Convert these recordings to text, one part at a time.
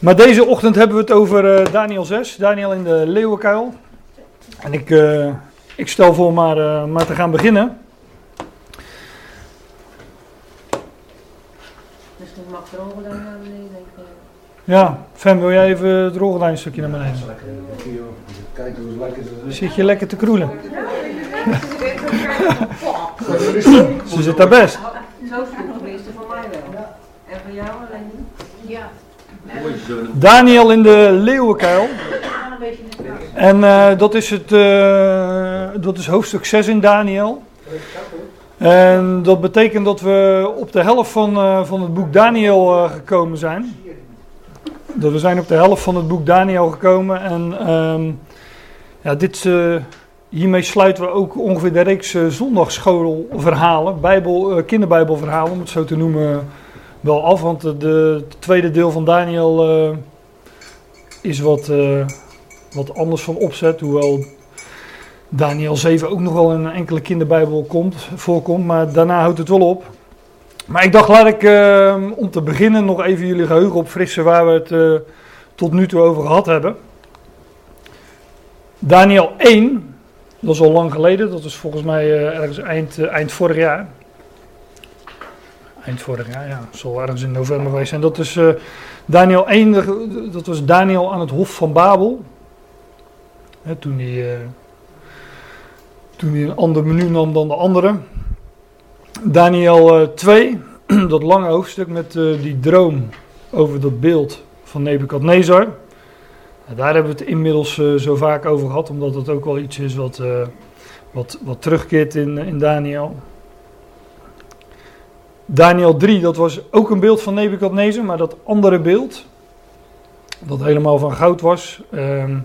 Maar deze ochtend hebben we het over uh, Daniel 6, Daniel in de leeuwenkuil. En ik, uh, ik stel voor maar, uh, maar te gaan beginnen. Misschien mag de rolgordijn naar beneden, denk ik. Ja, Fem, wil jij even het rolgordijn een stukje naar beneden? Kijken hoe lekker het is. Zit je lekker te kroelen? Ze zit daar best. Zo vroeg tenminste van mij wel. En van jou. Daniel in de leeuwenkuil. En uh, dat, is het, uh, dat is hoofdstuk 6 in Daniel. En dat betekent dat we op de helft van, uh, van het boek Daniel gekomen zijn. Dat we zijn op de helft van het boek Daniel gekomen. En um, ja, dit, hiermee sluiten we ook ongeveer de reeks zondagschoolverhalen, Bijbel, kinderbijbelverhalen om het zo te noemen, wel af. Want de, de tweede deel van Daniel uh, is wat, uh, wat anders van opzet. Hoewel Daniel 7 ook nog wel in een enkele kinderbijbel komt, voorkomt. Maar daarna houdt het wel op. Maar ik dacht, laat ik uh, om te beginnen nog even jullie geheugen opfrissen waar we het tot nu toe over gehad hebben. Daniel 1, dat is al lang geleden. Dat is volgens mij ergens eind, eind vorig jaar eind vorig jaar, ja, zal ergens in november geweest zijn. Dat is uh, Daniel 1, dat was Daniel aan het Hof van Babel. Hè, toen, hij, uh, toen hij een ander menu nam dan de andere. Daniel uh, 2, dat lange hoofdstuk met die droom over dat beeld van Nebukadnezar. Daar hebben we het inmiddels zo vaak over gehad, omdat het ook wel iets is wat, wat, wat terugkeert in, in Daniel. Daniel 3, dat was ook een beeld van Nebukadnezar, maar dat andere beeld, dat helemaal van goud was, um,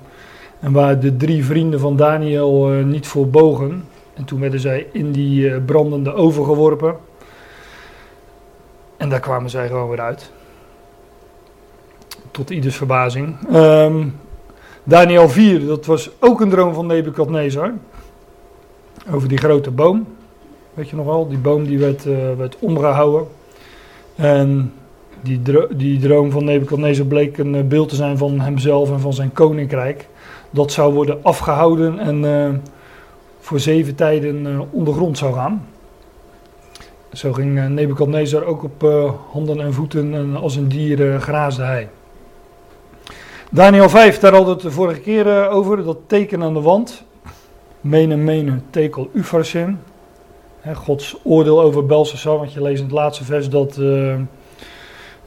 en waar de drie vrienden van Daniel uh, niet voor bogen. En toen werden zij in die uh, brandende oven geworpen. En daar kwamen zij gewoon weer uit. Tot ieders verbazing. Um, Daniel 4, dat was ook een droom van Nebukadnezar. Over die grote boom. Weet je nog wel, die boom die werd, uh, werd omgehouden. En die, die droom van Nebuchadnezzar bleek een uh, beeld te zijn van hemzelf en van zijn koninkrijk. Dat zou worden afgehouden en uh, voor zeven tijden ondergrond zou gaan. Zo ging Nebuchadnezzar ook op handen en voeten en als een dier graasde hij. Daniel 5, daar hadden we het de vorige keer over, dat teken aan de wand. Mene, mene, tekel, ufarsin. Gods oordeel over Belshazzar, want je leest in het laatste vers dat uh,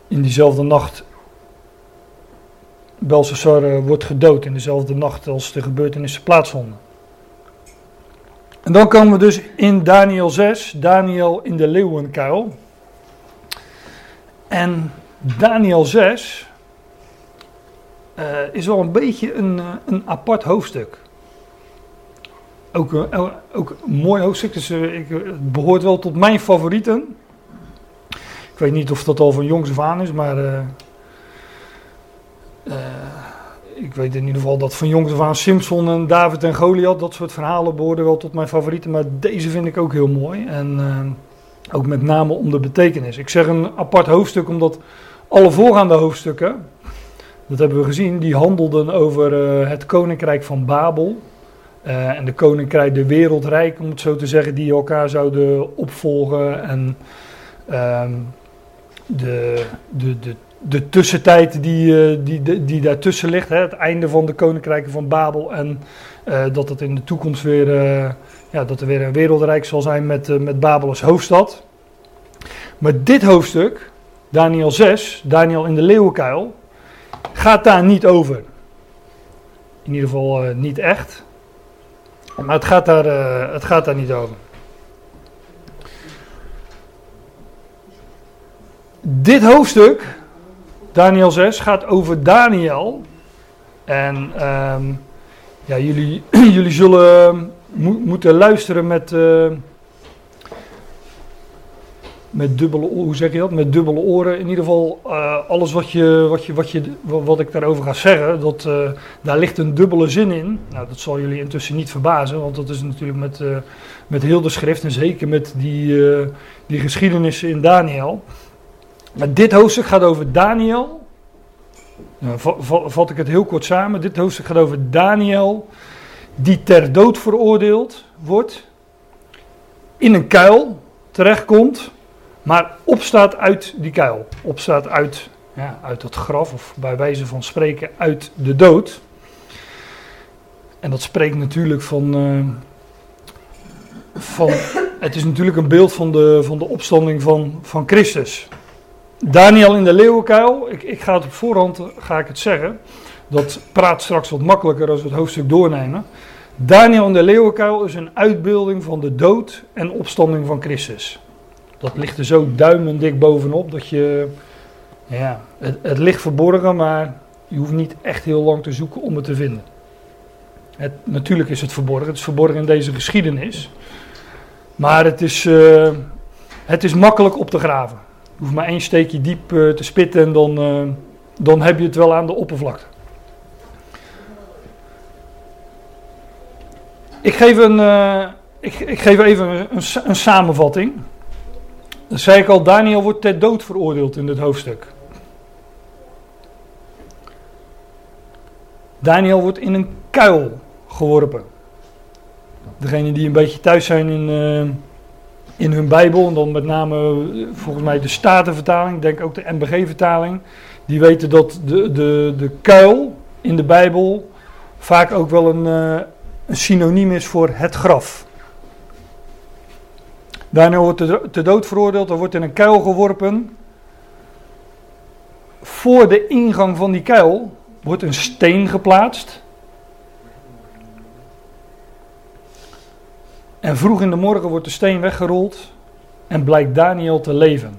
in diezelfde nacht Belshazzar uh, wordt gedood, in dezelfde nacht als de gebeurtenissen plaatsvonden. En dan komen we dus in Daniel 6, Daniel in de leeuwenkuil. En Daniel 6 uh, is wel een beetje een, een apart hoofdstuk ook, uh, ook een mooi hoofdstuk. Dus uh, ik, het behoort wel tot mijn favorieten. Ik weet niet of dat al van jongs af aan is, maar ik weet in ieder geval dat van jongs af aan Simpson en David en Goliath, dat soort verhalen behoorden wel tot mijn favorieten. Maar deze vind ik ook heel mooi. En ook met name om de betekenis. Ik zeg een apart hoofdstuk omdat alle voorgaande hoofdstukken, dat hebben we gezien, die handelden over het koninkrijk van Babel. Uh, en de koninkrijk, de wereldrijk, om het zo te zeggen, die elkaar zouden opvolgen. En um, de, de, de, de tussentijd die, uh, die, die, die daartussen ligt, hè, het einde van de koninkrijken van Babel. En uh, dat het in de toekomst weer, ja, dat er weer een wereldrijk zal zijn met, met Babel als hoofdstad. Maar dit hoofdstuk, Daniel 6, Daniel in de leeuwenkuil, gaat daar niet over. In ieder geval niet echt. Maar het gaat daar, uh, het gaat daar niet over. Dit hoofdstuk, Daniel 6, gaat over Daniel. En um, ja, jullie, jullie zullen mo moeten luisteren met, uh, met dubbele hoe zeg je dat? Met dubbele oren. In ieder geval, uh, alles wat, je, wat, je, wat, je, wat ik daarover ga zeggen, dat, uh, daar ligt een dubbele zin in. Nou, dat zal jullie intussen niet verbazen, want dat is natuurlijk met, uh, met heel de schrift en zeker met die, die geschiedenissen in Daniel. Maar dit hoofdstuk gaat over Daniel, Nou, va- va- vat ik het heel kort samen. Dit hoofdstuk gaat over Daniel, die ter dood veroordeeld wordt, in een kuil terechtkomt, maar opstaat uit die kuil. Opstaat uit, ja, uit het graf, of bij wijze van spreken uit de dood. En dat spreekt natuurlijk van. eh, van het is natuurlijk een beeld van de, van de opstanding van, van Christus. Daniel in de leeuwenkuil, ik, ik ga het op voorhand eh, ga ik het zeggen. Dat praat straks wat makkelijker als we het hoofdstuk doornemen. Daniel in de leeuwenkuil is een uitbeelding van de dood en opstanding van Christus. Dat ligt er zo duimendik bovenop dat je. Ja, het, het ligt verborgen, maar je hoeft niet echt heel lang te zoeken om het te vinden. Het, natuurlijk is het verborgen, het is verborgen in deze geschiedenis. Maar het is, eh, het is makkelijk op te graven. Je hoeft maar één steekje diep eh, te spitten en dan, eh, dan heb je het wel aan de oppervlakte. Ik geef, een, ik, ik geef even een, een samenvatting. Dat zei ik al, Daniel wordt ter dood veroordeeld in dit hoofdstuk. Daniel wordt in een kuil geworpen. Degenen die een beetje thuis zijn in, eh, in hun Bijbel, en dan met name eh, volgens mij de Statenvertaling, denk ook de MBG-vertaling, die weten dat de, de, de kuil in de Bijbel vaak ook wel een, eh, een synoniem is voor het graf. Daniel wordt te, dood veroordeeld, er wordt in een kuil geworpen. Voor de ingang van die kuil wordt een steen geplaatst. En vroeg in de morgen wordt de steen weggerold en blijkt Daniel te leven.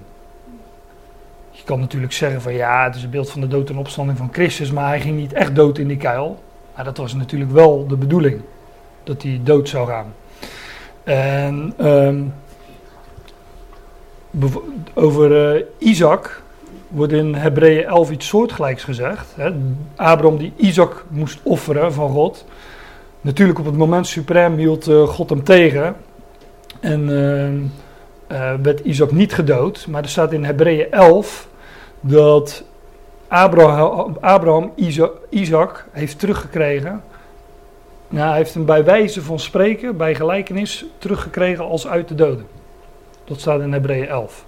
Je kan natuurlijk zeggen van ja, het is een beeld van de dood en opstanding van Christus, maar hij ging niet echt dood in die kuil. Maar dat was natuurlijk wel de bedoeling, dat hij dood zou gaan. En ehm, over eh, Isaac wordt in Hebreeën 11 iets soortgelijks gezegd. Hè. Abraham die Isaac moest offeren van God. Natuurlijk op het moment suprem hield eh, God hem tegen. En eh, werd Isaac niet gedood. Maar er staat in Hebreeën 11 dat Abraham, Isaac heeft teruggekregen. Nou, hij heeft hem bij wijze van spreken, bij gelijkenis, teruggekregen als uit de doden. Dat staat in Hebreeën 11.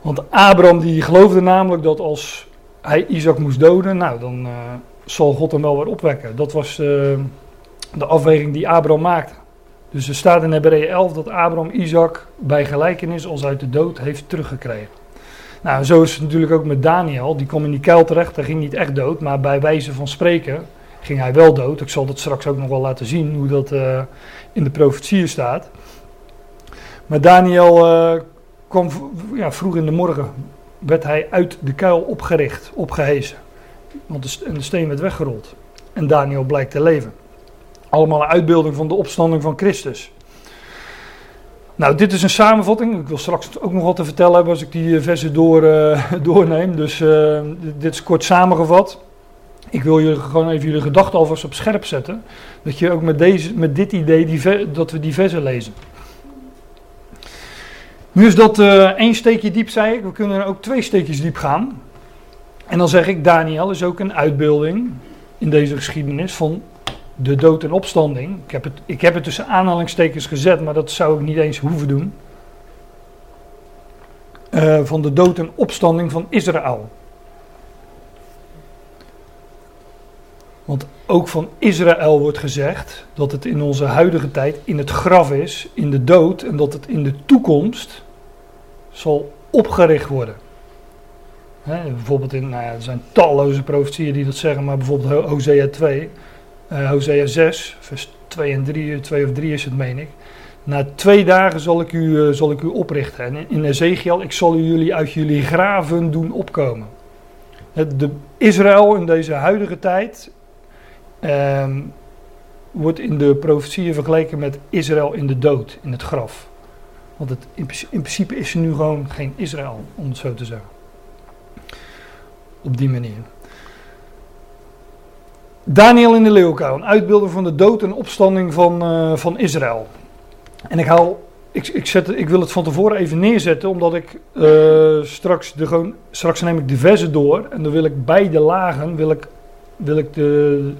Want Abraham die geloofde namelijk dat als hij Isaac moest doden, nou dan eh, zal God hem wel weer opwekken. Dat was eh, de afweging die Abraham maakte. Dus er staat in Hebreeën 11 dat Abraham Isaac bij gelijkenis als uit de dood heeft teruggekregen. Nou, zo is het natuurlijk ook met Daniel. Die kwam in die kuil terecht. Hij ging niet echt dood, maar bij wijze van spreken ging hij wel dood. Ik zal dat straks ook nog wel laten zien, hoe dat eh, in de profetieën staat. Maar Daniel eh, kwam ja, vroeg in de morgen, werd hij uit de kuil opgericht, opgehezen. Want de, en de steen werd weggerold. En Daniel blijkt te leven. Allemaal een uitbeelding van de opstanding van Christus. Nou, dit is een samenvatting. Ik wil straks ook nog wat te vertellen hebben als ik die eh, versen door, eh, doorneem. Dus dit- is kort samengevat. Ik wil jullie gewoon even jullie gedachten alvast op scherp zetten. Dat je ook met, deze, met dit idee die dat we die versen lezen. Nu is dat eh, één steekje diep, zei ik. We kunnen ook twee steekjes diep gaan. En dan zeg ik, Daniel is ook een uitbeelding in deze geschiedenis van de dood en opstanding. Ik heb het, ik heb het tussen aanhalingstekens gezet, maar dat zou ik niet eens hoeven doen. Eh, van de dood en opstanding van Israël. Want ook van Israël wordt gezegd dat het in onze huidige tijd in het graf is, in de dood, en dat het in de toekomst zal opgericht worden. Bijvoorbeeld in, nou er zijn talloze profetieën die dat zeggen, maar bijvoorbeeld Ho- Hosea 2, eh, Hosea 6, vers 2 en 3, 2 of 3 is het, meen ik. Na twee dagen zal ik u, eh, zal ik u oprichten. En in- Ezekiel, ik zal jullie uit jullie graven doen opkomen. De, Israël in deze huidige tijd ehm, wordt in de profetieën vergeleken met Israël in de dood, in het graf. Want het, in, principe- in principe is er nu gewoon geen Israël, om het zo te zeggen. Op die manier. Daniel in de leeuwkuil, een uitbeelding van de dood en opstanding van, eh, van Israël. En ik haal ik, ik, zet, ik wil het van tevoren even neerzetten, omdat ik uh, straks, de, gewoon, straks neem ik de door en dan wil ik beide lagen wil ik, wil ik, de,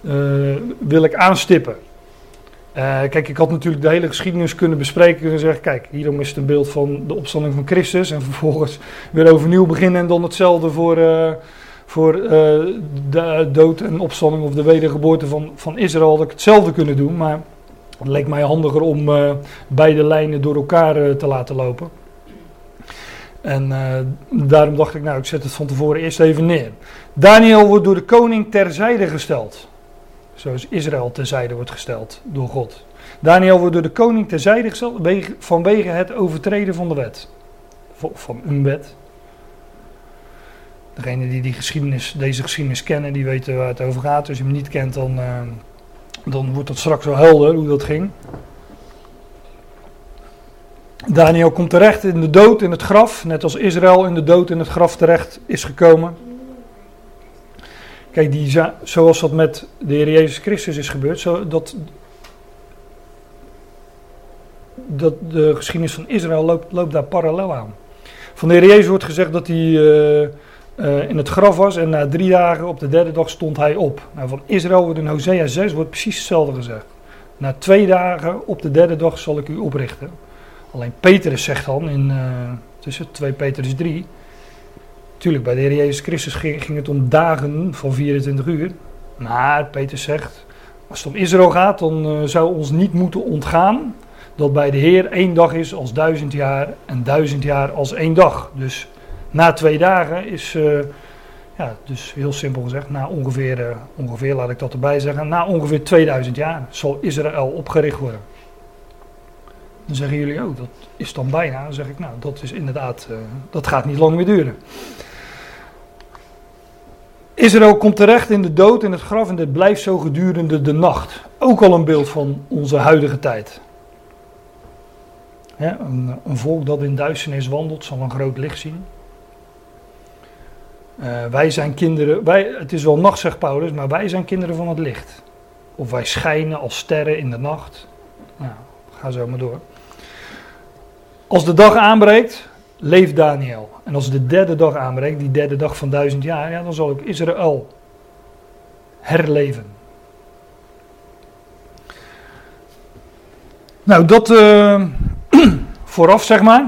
uh, wil ik aanstippen. Uh, kijk, ik had natuurlijk de hele geschiedenis kunnen bespreken en zeggen, kijk, hierom is het een beeld van de opstanding van Christus en vervolgens weer overnieuw beginnen en dan hetzelfde voor, voor de dood en opstanding of de wedergeboorte van, van Israël, had ik hetzelfde kunnen doen, maar het leek mij handiger om beide lijnen door elkaar te laten lopen. En daarom dacht ik, nou, ik zet het van tevoren eerst even neer. Daniel wordt door de koning terzijde gesteld. Zoals Israël terzijde wordt gesteld door God. Daniel wordt door de koning terzijde gesteld vanwege het overtreden van de wet. Van een wet. Degene die, die geschiedenis, deze geschiedenis kennen, die weten waar het over gaat. Als je hem niet kent, dan dan wordt het straks wel helder hoe dat ging. Daniel komt terecht in de dood in het graf, net als Israël in de dood in het graf terecht is gekomen. Kijk, die, zoals dat met de Heer Jezus Christus is gebeurd, zo dat, dat de geschiedenis van Israël loopt, loopt daar parallel aan. Van de Heer Jezus wordt gezegd dat hij uh, uh, in het graf was en na drie dagen op de derde dag stond hij op. Nou, van Israël wordt in Hosea 6 wordt precies hetzelfde gezegd. Na twee dagen op de derde dag zal ik u oprichten. Alleen Petrus zegt dan in uh, tussen 2 Petrus 3. Tuurlijk, bij de Heer Jezus Christus ging, het om dagen van 24 uur. Maar Petrus zegt, als het om Israël gaat, dan uh, zou ons niet moeten ontgaan dat bij de Heer één dag is als duizend jaar en duizend jaar als één dag. Dus na twee dagen is, uh, ja, dus heel simpel gezegd, na ongeveer, uh, ongeveer, laat ik dat erbij zeggen, na ongeveer 2000 jaar zal Israël opgericht worden. Dan zeggen jullie, oh, dat is dan bijna. Dan zeg ik, nou, dat is inderdaad, dat gaat niet lang meer duren. Israël komt terecht in de dood, in het graf en dit blijft zo gedurende de nacht. Ook al een beeld van onze huidige tijd. een, volk dat in duisternis wandelt, zal een groot licht zien. Uh, wij zijn kinderen, wij, het is wel nacht, zegt Paulus, maar wij zijn kinderen van het licht. Of wij schijnen als sterren in de nacht. Nou, ga zo maar door. Als de dag aanbreekt, leeft Daniel. En als de derde dag aanbreekt, die derde dag van duizend jaar, ja, dan zal ook Israël herleven. Nou, dat uh, vooraf, zeg maar.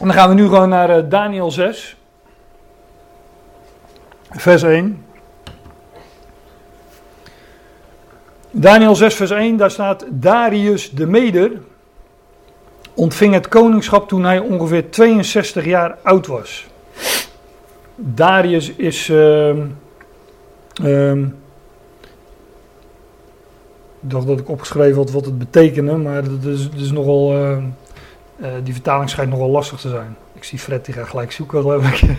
En dan gaan we nu gewoon naar uh, Daniel 6 vers 1. Daniel 6, vers 1, daar staat: Darius de Meder ontving het koningschap toen hij ongeveer 62 jaar oud was. Darius is. Uh, um, ik dacht dat ik opgeschreven had wat het betekende, maar dat is, dat is nogal. Uh, uh, die vertaling schijnt nogal lastig te zijn. Ik zie Fred, die gaat gelijk zoeken, geloof ik.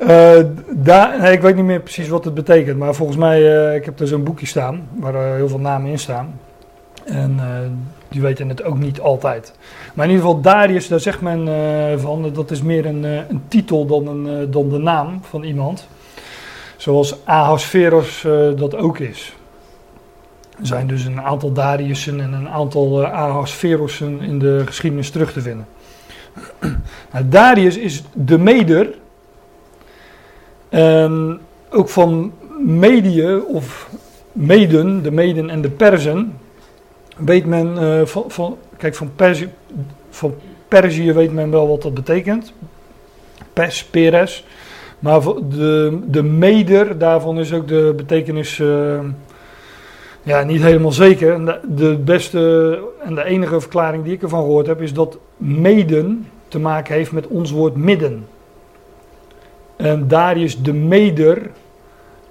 Uh, daar, nee, ik weet niet meer precies wat het betekent, maar volgens mij, uh, ik heb er zo'n boekje staan waar heel veel namen in staan. En die weten het ook niet altijd. Maar in ieder geval, Darius, daar zegt men van, dat is meer een, een titel dan, een, dan de naam van iemand. Zoals Ahasveros dat ook is. Er zijn dus een aantal Dariussen en een aantal Ahasverossen in de geschiedenis terug te vinden. Nou, Darius is de meder en ook van Medië of Meden, de Meden en de Perzen, weet men uh, van, van, kijk, van Perzië, van Perzië weet men wel wat dat betekent. Pes, Peres. Maar de, de Meder, daarvan is ook de betekenis uh, ja, niet helemaal zeker. De, de beste en de enige verklaring die ik ervan gehoord heb, is dat Meden te maken heeft met ons woord midden. En Darius de Meder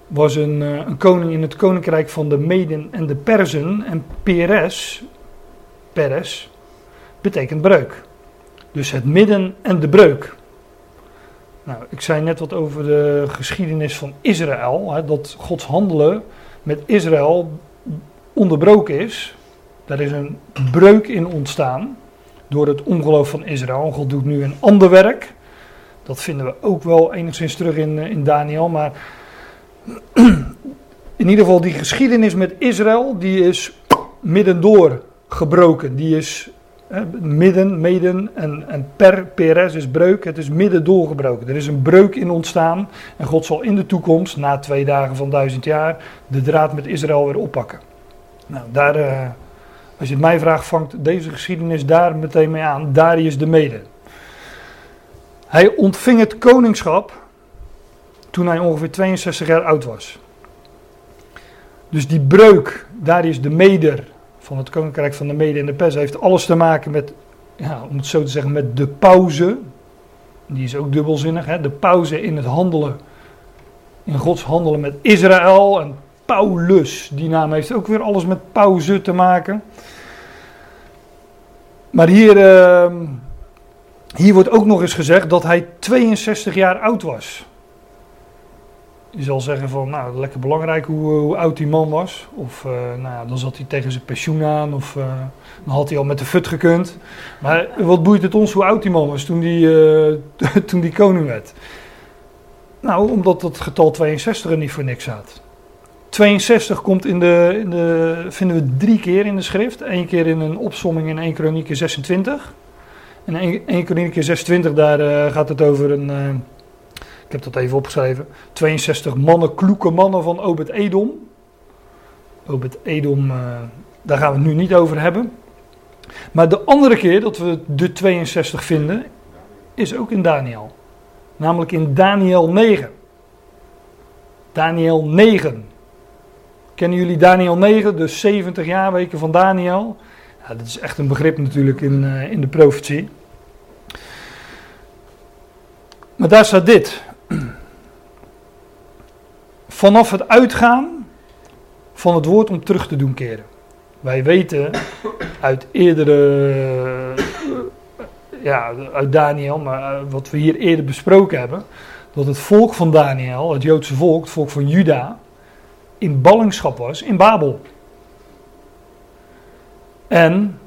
was een, eh, een, koning in het koninkrijk van de Meden en de Perzen. En Peres, Peres, betekent breuk. Dus het midden en de breuk. Nou, ik zei net wat over de geschiedenis van Israël. Hè, dat Gods handelen met Israël onderbroken is. Daar is een breuk in ontstaan door het ongeloof van Israël. God doet nu een ander werk. Dat vinden we ook wel enigszins terug in, eh, in Daniel. Maar in ieder geval die geschiedenis met Israël, die is middendoor gebroken. Die is hè, midden, meden en, en per, peres is breuk. Het is midden doorgebroken. Er is een breuk in ontstaan. En God zal in de toekomst, na twee dagen van duizend jaar, de draad met Israël weer oppakken. Nou, daar, eh, als je het mij vraagt, vangt deze geschiedenis daar meteen mee aan. Darius de Mede. Hij ontving het koningschap toen hij ongeveer 62 jaar oud was. Dus die breuk, Darius de Meder van het koninkrijk van de Mede en de Pers, heeft alles te maken met, ja, om het zo te zeggen, met de pauze. Die is ook dubbelzinnig, hè? de pauze in het handelen, in Gods handelen met Israël en Paulus. Die naam heeft ook weer alles met pauze te maken. Maar hier, uh, hier wordt ook nog eens gezegd dat hij 62 jaar oud was. Je zal zeggen van, nou, lekker belangrijk hoe, hoe oud die man was. Of, uh, nou ja, dan zat hij tegen zijn pensioen aan. Of uh, dan had hij al met de fut gekund. Maar wat boeit het ons hoe oud die man was toen die, toen die koning werd? Nou, omdat dat getal 62 er niet voor niks staat. 62 komt in de, in de, vinden we drie keer in de schrift. Eén keer in een opsomming in 1 Kronieken 26. En 1, 1 Kronieken 26, daar gaat het over een, ik heb dat even opgeschreven, 62 mannen, kloeke mannen van Obed Edom. Obed Edom, uh, daar gaan we het nu niet over hebben. Maar de andere keer dat we de 62 vinden, is ook in Daniel. Namelijk in Daniel 9. Daniel 9. Kennen jullie Daniel 9, de 70 jaarweken van Daniel? Ja, dat is echt een begrip natuurlijk in, uh, in de profetie. Maar daar staat dit. Vanaf het uitgaan van het woord om terug te doen keren. Wij weten uit eerdere, ja, uit Daniel, maar wat we hier eerder besproken hebben, dat het volk van Daniel, het Joodse volk, het volk van Juda, in ballingschap was in Babel. En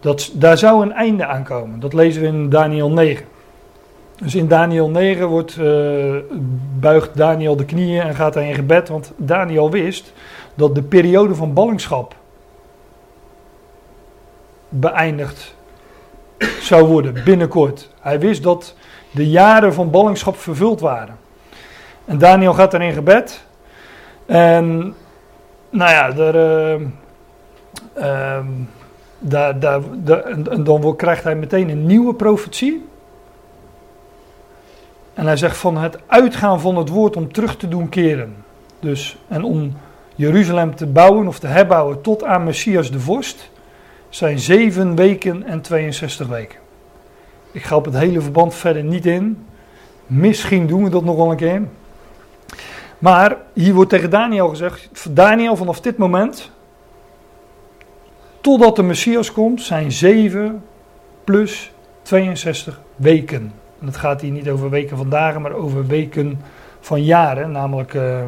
dat, daar zou een einde aan komen. Dat lezen we in Daniel 9. Dus in Daniel 9 wordt, uh, buigt Daniel de knieën en gaat hij in gebed. Want Daniel wist dat de periode van ballingschap beëindigd zou worden binnenkort. Hij wist dat de jaren van ballingschap vervuld waren. En Daniel gaat er in gebed. En nou ja, daar, daar, daar, en dan krijgt hij meteen een nieuwe profetie. En hij zegt van het uitgaan van het woord om terug te doen keren. Dus, en om Jeruzalem te bouwen of te herbouwen tot aan Messias de vorst, zijn zeven weken en 62 weken. Ik ga op het hele verband verder niet in. Misschien doen we dat nog wel een keer. Maar hier wordt tegen Daniel gezegd: Daniel, vanaf dit moment, totdat de Messias komt, zijn 7 plus 62 weken. En het gaat hier niet over weken van dagen, maar over weken van jaren, namelijk uh,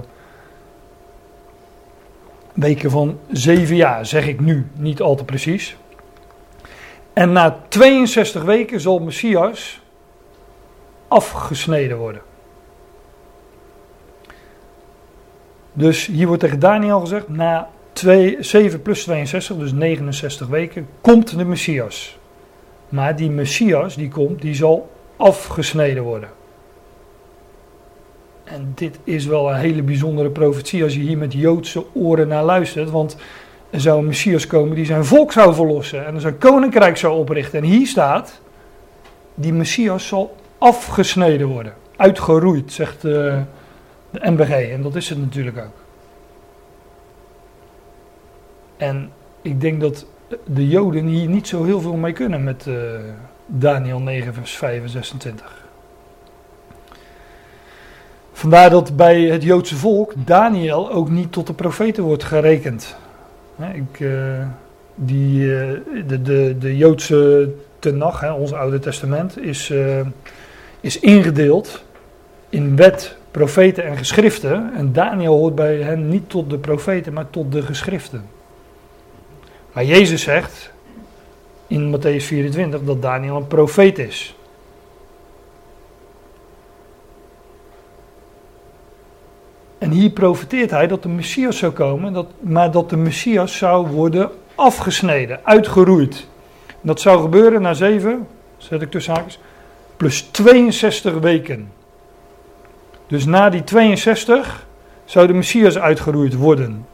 weken van 7 jaar, zeg ik nu, niet al te precies. En na 62 weken zal Messias afgesneden worden. Dus hier wordt tegen Daniel gezegd, na 2, 7 plus 62, dus 69 weken, komt de Messias. Maar die Messias die komt, die zal afgesneden worden. En dit is wel een hele bijzondere profetie als je hier met Joodse oren naar luistert. Want er zou een Messias komen die zijn volk zou verlossen en zijn koninkrijk zou oprichten. En hier staat, die Messias zal afgesneden worden. Uitgeroeid, zegt uh, de MBG. En dat is het natuurlijk ook. En ik denk dat de Joden hier niet zo heel veel mee kunnen met uh, Daniel 9, vers 5 en 26. Vandaar dat bij het Joodse volk Daniel ook niet tot de profeten wordt gerekend. Ik, uh, die, uh, de, de, de Joodse Tenach, ons Oude Testament, is, uh, is ingedeeld in wet, profeten en geschriften. En Daniel hoort bij hen niet tot de profeten, maar tot de geschriften. Maar Jezus zegt in Matthäus 24 dat Daniel een profeet is. En hier profeteert hij dat de Messias zou komen, dat, maar dat de Messias zou worden afgesneden, uitgeroeid. Dat zou gebeuren na 7, zet ik tussen haakjes, plus 62 weken. Dus na die 62 zou de Messias uitgeroeid worden.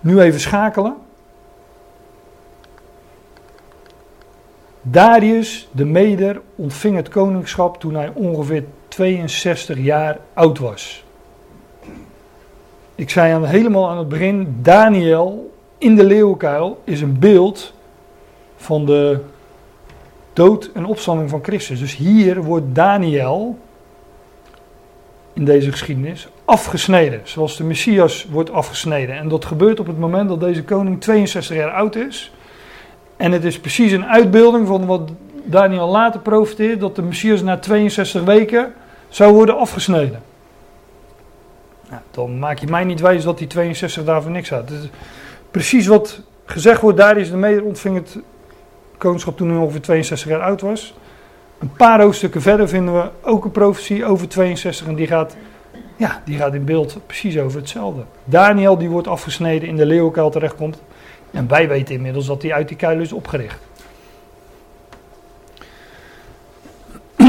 Nu even schakelen. Darius de Meder ontving het koningschap toen hij ongeveer 62 jaar oud was. Ik zei aan, helemaal aan het begin, Daniel in de leeuwenkuil is een beeld van de dood en opstanding van Christus. Dus hier wordt Daniel in deze geschiedenis afgesneden, zoals de Messias wordt afgesneden. En dat gebeurt op het moment dat deze koning 62 jaar oud is. En het is precies een uitbeelding van wat Daniel later profiteert, dat de Messias na 62 weken zou worden afgesneden. Nou, dan maak je mij niet wijs dat die 62 daar voor niks had. precies wat gezegd wordt, daar is de mede ontving het koningschap toen hij ongeveer 62 jaar oud was. Een paar hoofdstukken verder vinden we ook een profetie over 62 en die gaat, ja, die gaat in beeld precies over hetzelfde. Daniel die wordt afgesneden in de leeuwenkuil terechtkomt en wij weten inmiddels dat hij uit die kuil is opgericht.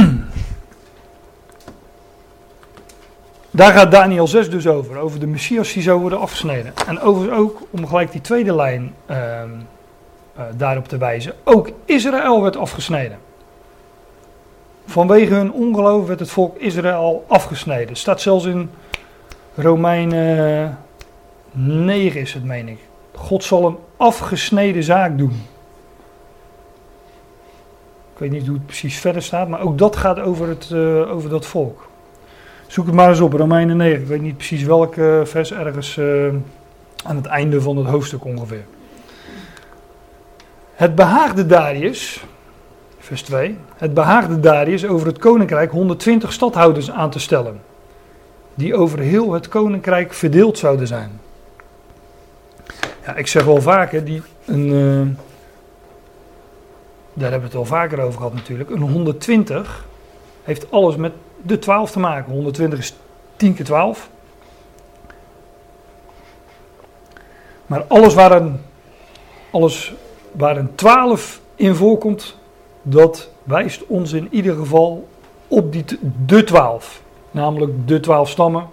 Daar gaat Daniel 6 dus over, over de Messias die zou worden afgesneden. En overigens ook, om gelijk die tweede lijn uh, uh, daarop te wijzen, ook Israël werd afgesneden. Vanwege hun ongeloof werd het volk Israël afgesneden. Staat zelfs in Romeinen 9 is het, meen ik. God zal een afgesneden zaak doen. Ik weet niet hoe het precies verder staat, maar ook dat gaat over, het, uh, over dat volk. Zoek het maar eens op, Romeinen 9. Ik weet niet precies welke vers ergens uh, aan het einde van het hoofdstuk ongeveer. Het behaagde Darius, vers 2. Het behaagde Darius over het koninkrijk 120 stadhouders aan te stellen. Die over heel het koninkrijk verdeeld zouden zijn. Ik zeg wel vaker, die, een, uh, daar hebben we het al vaker over gehad natuurlijk. Een 120 heeft alles met de 12 te maken. 120 is 10 keer 12. Maar alles waar een, alles waar een 12 in voorkomt, dat wijst ons in ieder geval op die, de 12. Namelijk de 12 stammen.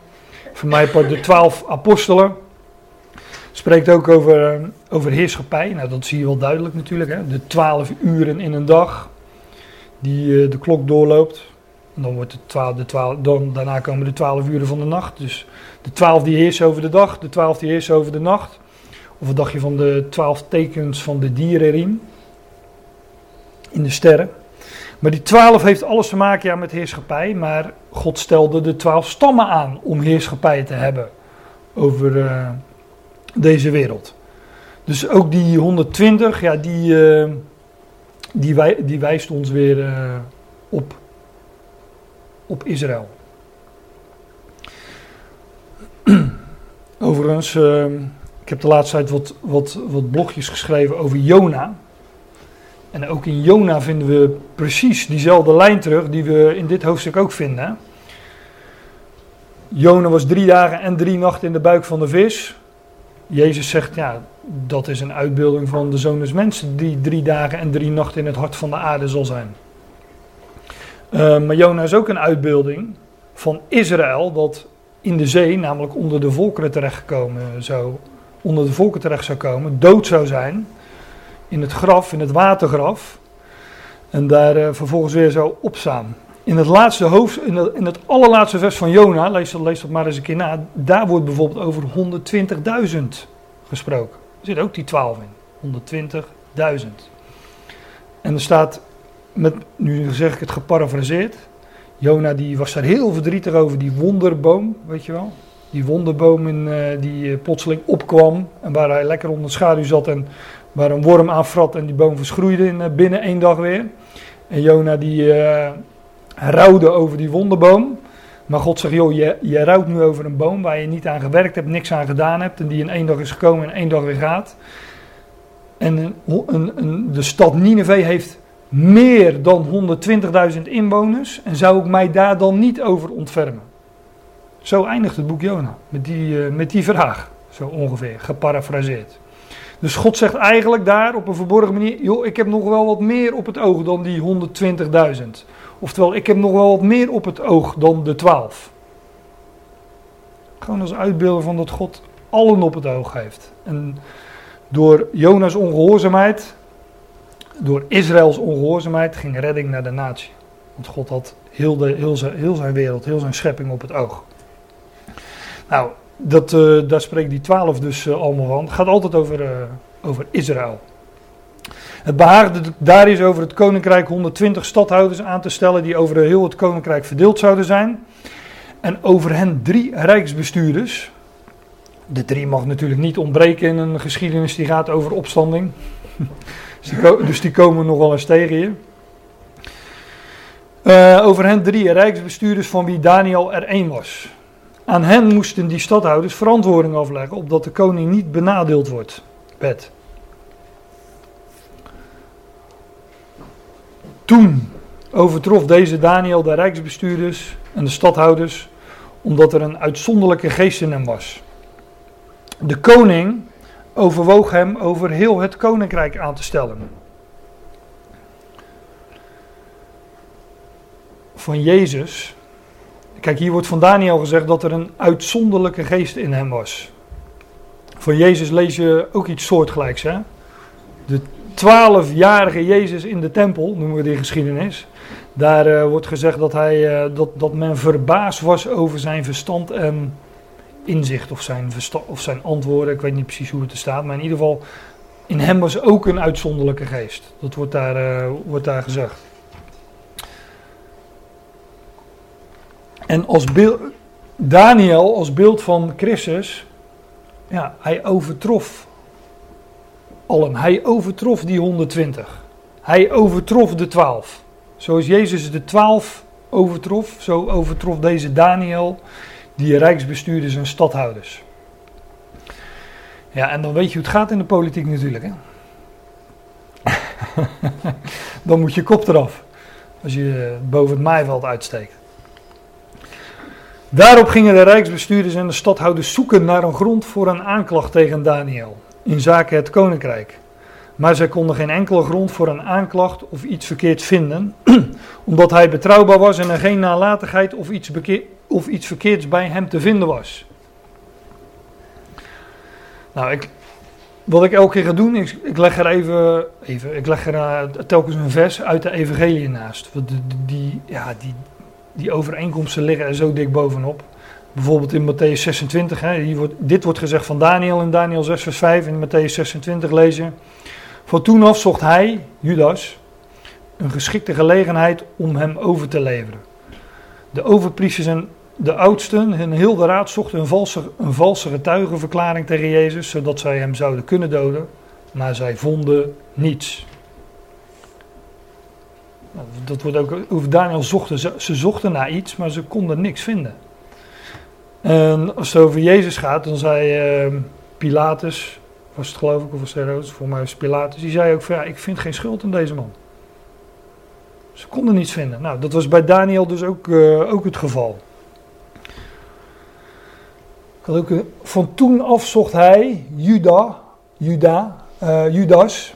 Voor mij de 12 apostelen. Spreekt ook over, over heerschappij. Nou, dat zie je wel duidelijk natuurlijk. Hè? De 12 uren in een dag die uh, de klok doorloopt. Dan wordt het 12, de 12, dan, daarna komen de 12 uren van de nacht. Dus de 12 die over de dag, de 12 die over de nacht. Of wat dacht je van de 12 tekens van de dierenriem in de sterren? Maar die 12 heeft alles te maken ja, met heerschappij. Maar God stelde de 12 stammen aan om heerschappij te hebben over uh, deze wereld. Dus ook die 120, ja, die, uh, die, die wijst ons weer uh, op op Israël. Overigens, uh, ik heb de laatste tijd wat, wat, wat blogjes geschreven over Jona. En ook in Jona vinden we precies diezelfde lijn terug die we in dit hoofdstuk ook vinden. Jona was drie dagen en drie nachten in de buik van de vis. Jezus zegt, ja, dat is een uitbeelding van de zoon des mensen die drie dagen en drie nachten in het hart van de aarde zal zijn. Uh, maar Jona is ook een uitbeelding van Israël dat in de zee, namelijk onder de volkeren terechtgekomen zou, onder de volken terecht zou komen, dood zou zijn in het graf, in het watergraf, en daar uh, vervolgens weer zou opstaan. In het laatste hoofd, in, het, in het allerlaatste vers van Jona, lees, dat maar eens een keer na, daar wordt bijvoorbeeld over 120.000 gesproken. Er zit ook die 12 in, 120.000. En er staat met, nu zeg ik het geparafraseerd. Jona die was daar heel verdrietig over, die wonderboom, weet je wel. Die wonderboom in, uh, die uh, plotseling opkwam en waar hij lekker onder de schaduw zat en waar een worm aanvrat en die boom verschroeide in, uh, binnen één dag weer. En Jona die rouwde over die wonderboom. Maar God zegt, joh, je, je rouwt nu over een boom waar je niet aan gewerkt hebt, niks aan gedaan hebt en die in één dag is gekomen en één dag weer gaat. En een, een, de stad Nineveh heeft meer dan 120.000 inwoners en zou ik mij daar dan niet over ontfermen? Zo eindigt het boek Jona, met die, uh, met die vraag, zo ongeveer, geparafraseerd. Dus God zegt eigenlijk daar op een verborgen manier: joh, ik heb nog wel wat meer op het oog dan die 120.000. Oftewel, ik heb nog wel wat meer op het oog dan de 12. Gewoon als uitbeelden van dat God allen op het oog heeft. En door Jonas' ongehoorzaamheid, door Israëls ongehoorzaamheid, ging redding naar de natie. Want God had heel, de, heel, zijn, heel zijn wereld, heel zijn schepping op het oog. Nou, dat, uh, daar spreekt die twaalf dus uh, allemaal van. Het gaat altijd over, uh, over Israël. Het behaagde daar is over het koninkrijk 120 stadhouders aan te stellen die over heel het koninkrijk verdeeld zouden zijn. En over hen drie rijksbestuurders. De drie mag natuurlijk niet ontbreken in een geschiedenis die gaat over opstanding. dus, die dus die komen nog wel eens tegen je. Uh, over hen drie rijksbestuurders van wie Daniel er één was. Aan hen moesten die stadhouders verantwoording afleggen, opdat de koning niet benadeeld wordt. Pet. Toen overtrof deze Daniel de rijksbestuurders en de stadhouders, omdat er een uitzonderlijke geest in hem was. De koning overwoog hem over heel het koninkrijk aan te stellen. Van Jezus Kijk, hier wordt van Daniel gezegd dat er een uitzonderlijke geest in hem was. Van Jezus lees je ook iets soortgelijks. Hè? De twaalfjarige Jezus in de tempel, noemen we die geschiedenis. Daar uh, wordt gezegd dat, hij, uh, dat, dat men verbaasd was over zijn verstand en inzicht of zijn, of zijn antwoorden. Ik weet niet precies hoe het er staat, maar in ieder geval, in hem was ook een uitzonderlijke geest. Dat wordt daar, uh, wordt daar gezegd. En als beeld, Daniel als beeld van Christus, ja, hij overtrof Hij overtrof die 120. Hij overtrof de 12. Zoals Jezus de 12 overtrof, zo overtrof deze Daniel die rijksbestuurders en stadhouders. Ja, en dan weet je hoe het gaat in de politiek natuurlijk. Hè? dan moet je kop eraf als je boven het maaiveld uitsteekt. Daarop gingen de rijksbestuurders en de stadhouders zoeken naar een grond voor een aanklacht tegen Daniel in zaken het koninkrijk. Maar zij konden geen enkele grond voor een aanklacht of iets verkeerd vinden, omdat hij betrouwbaar was en er geen nalatigheid of iets, of iets verkeerds bij hem te vinden was. Nou, ik, wat ik elke keer ga doen, is ik leg er even, even ik leg er uh, telkens een vers uit de evangelie naast. Die, die, ja, die, die overeenkomsten liggen er zo dik bovenop. Bijvoorbeeld in Matthäus 26, hè, hier wordt, dit wordt gezegd van Daniel in Daniel 6 vers 5. In Matthäus 26 lezen. Van toen af zocht hij, Judas, een geschikte gelegenheid om hem over te leveren. De overpriesters en de oudsten en heel de raad zochten een valse, een valse getuigenverklaring tegen Jezus, zodat zij hem zouden kunnen doden. Maar zij vonden niets. Nou, dat wordt ook over Daniel zochten. Ze, zochten naar iets, maar ze konden niks vinden. En als het over Jezus gaat, dan zei uh, Pilatus, was het geloof ik, of was het Herodes, voor mij Pilatus, die zei ook van ja, ik vind geen schuld in deze man. Ze konden niets vinden. Nou, dat was bij Daniel dus ook, uh, ook het geval. Van toen af zocht hij Juda, Juda, uh, Judas,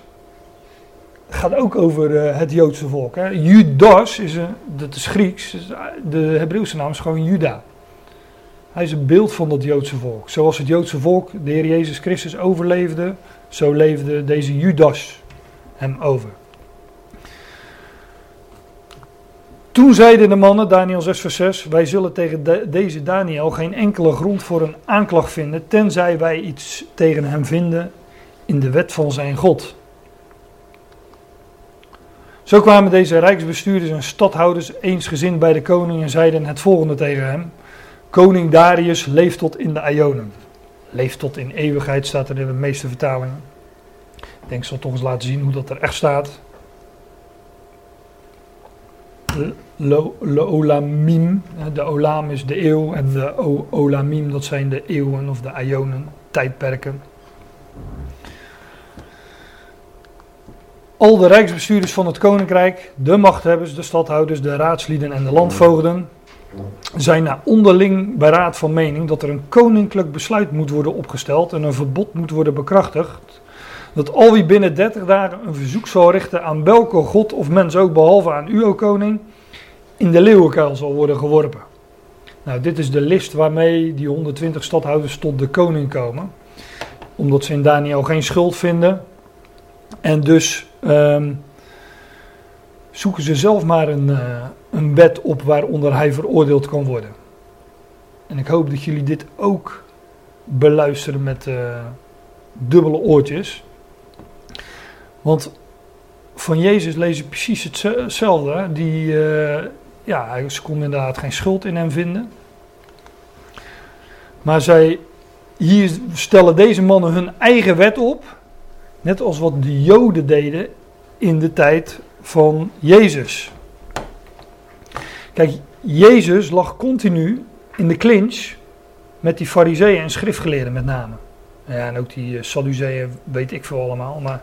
gaat ook over uh, het Joodse volk. Hè. Judas, is een, dat is Grieks, de Hebreeuwse naam is gewoon Juda. Hij is een beeld van dat Joodse volk. Zoals het Joodse volk de Heer Jezus Christus overleefde, zo leefde deze Judas hem over. Toen zeiden de mannen, Daniel 6 vers 6, wij zullen tegen de, deze Daniel geen enkele grond voor een aanklacht vinden, tenzij wij iets tegen hem vinden in de wet van zijn God. Zo kwamen deze rijksbestuurders en stadhouders eensgezind bij de koning en zeiden het volgende tegen hem. Koning Darius leeft tot in de Ionen. Leeft tot in eeuwigheid staat er in de meeste vertalingen. Ik denk, ik zal toch eens laten zien hoe dat er echt staat. Lo, olamim, de olam is de eeuw en de olamim dat zijn de eeuwen of de Ionen, tijdperken. Al de rijksbestuurders van het koninkrijk, de machthebbers, de stadhouders, de raadslieden en de landvoogden zijn na onderling beraad van mening dat er een koninklijk besluit moet worden opgesteld en een verbod moet worden bekrachtigd dat al wie binnen 30 dagen een verzoek zal richten aan welke god of mens ook, behalve aan u, o koning, in de leeuwenkuil zal worden geworpen. Nou, dit is de list waarmee die 120 stadhouders tot de koning komen. Omdat ze in Daniel geen schuld vinden. En dus ehm, zoeken ze zelf maar een, uh, een wet op waaronder hij veroordeeld kan worden. En ik hoop dat jullie dit ook beluisteren met uh, dubbele oortjes. Want van Jezus lezen precies hetzelfde. Die, uh, ja, ze konden inderdaad geen schuld in hem vinden. Maar zij, hier stellen deze mannen hun eigen wet op. Net als wat de Joden deden in de tijd van Jezus. Kijk, Jezus lag continu in de clinch met die fariseeën en schriftgeleerden met name. Ja, en ook die uh, Sadduceeën weet ik veel allemaal. Maar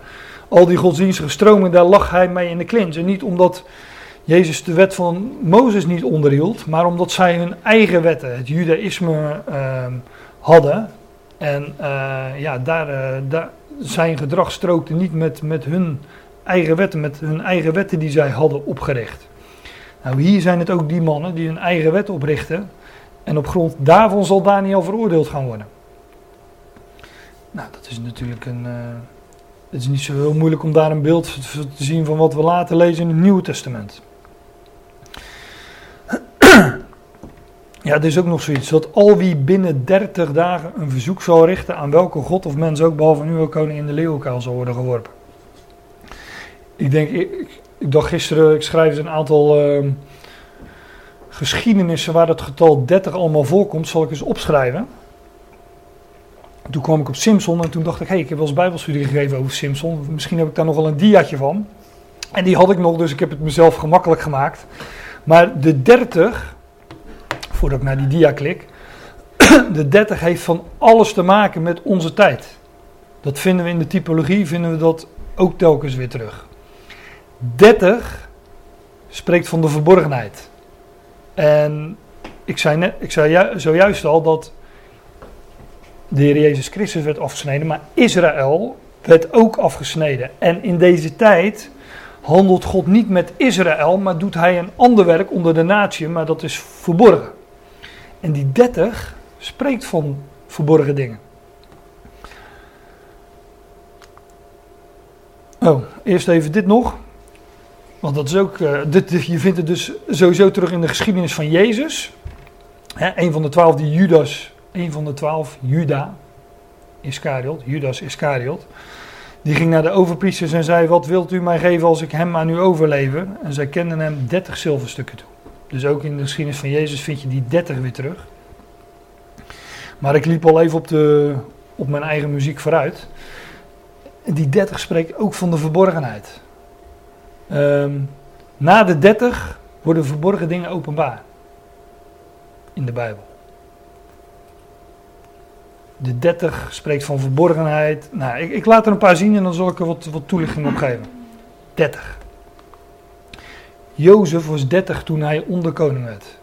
al die godsdienstige stromingen, daar lag hij mee in de clinch. En niet omdat Jezus de wet van Mozes niet onderhield, maar omdat zij hun eigen wetten, het judaïsme, uh, hadden. En uh, ja, daar, uh, daar, zijn gedrag strookte niet met, met hun eigen wetten, met hun eigen wetten die zij hadden opgericht. Nou, hier zijn het ook die mannen die hun eigen wet oprichten. En op grond daarvan zal Daniel veroordeeld gaan worden. Nou, dat is natuurlijk een. Uh, het is niet zo heel moeilijk om daar een beeld te zien van wat we later lezen in het Nieuwe Testament. Ja, er is ook nog zoiets. Dat al wie binnen 30 dagen een verzoek zal richten aan welke god of mens ook, behalve nu ook koning in de leeuwenkuil zal worden geworpen. Ik denk, ik, ik dacht gisteren, ik schrijf een aantal uh, geschiedenissen waar het getal 30 allemaal voorkomt, zal ik eens opschrijven. Toen kwam ik op Simpson en toen dacht ik, hé, hey, ik heb wel eens bijbelstudie gegeven over Simpson. Misschien heb ik daar nog wel een diaatje van. En die had ik nog, dus ik heb het mezelf gemakkelijk gemaakt. Maar de 30, voordat ik naar die dia klik, de 30 heeft van alles te maken met onze tijd. Dat vinden we in de typologie, vinden we dat ook telkens weer terug. 30 spreekt van de verborgenheid. En ik zei, net, ik zei zojuist al dat de Heer Jezus Christus werd afgesneden, maar Israël werd ook afgesneden. En in deze tijd handelt God niet met Israël, maar doet hij een ander werk onder de natie, maar dat is verborgen. En die 30 spreekt van verborgen dingen. Oh, eerst even dit nog. Want dat is ook, uh, dit, je vindt het dus sowieso terug in de geschiedenis van Jezus. Hè, een van de twaalf die Judas, een van de twaalf, Juda, Iscariot, Judas Iscariot. Die ging naar de overpriesters en zei: Wat wilt u mij geven als ik hem aan u overlever? En zij kenden hem 30 zilverstukken toe. Dus ook in de geschiedenis van Jezus vind je die 30 weer terug. Maar ik liep al even op, de, op mijn eigen muziek vooruit. Die 30 spreekt ook van de verborgenheid. Um, na de 30 worden verborgen dingen openbaar. In de Bijbel. De 30 spreekt van verborgenheid. Nou, ik, ik, laat er een paar zien en dan zal ik er wat, wat toelichting op geven. 30. Jozef was 30 toen hij onderkoning werd.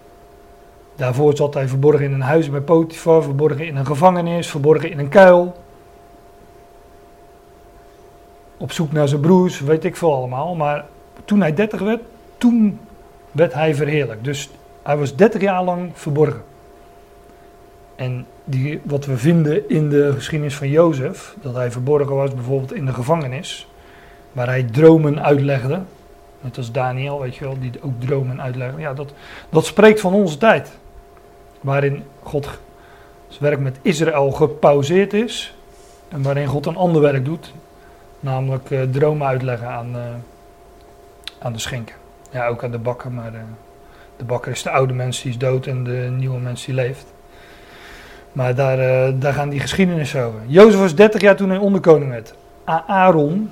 Daarvoor zat hij verborgen in een huis bij Potifar, verborgen in een gevangenis, verborgen in een kuil. Op zoek naar zijn broers, weet ik veel allemaal. Maar toen hij 30 werd, toen werd hij verheerlijk. Dus hij was 30 jaar lang verborgen. En die, wat we vinden in de geschiedenis van Jozef, dat hij verborgen was bijvoorbeeld in de gevangenis, waar hij dromen uitlegde. Net als Daniel, weet je wel, die ook dromen uitlegde. Ja, dat, dat spreekt van onze tijd. Waarin God zijn werk met Israël gepauzeerd is. En waarin God een ander werk doet. Namelijk uh, dromen uitleggen aan, uh, aan de schenken. Ja, ook aan de bakker, maar uh, de bakker is de oude mens die is dood en de nieuwe mens die leeft. Maar daar, uh, daar gaan die geschiedenissen over. Jozef was 30 jaar toen hij onderkoning werd. Aaron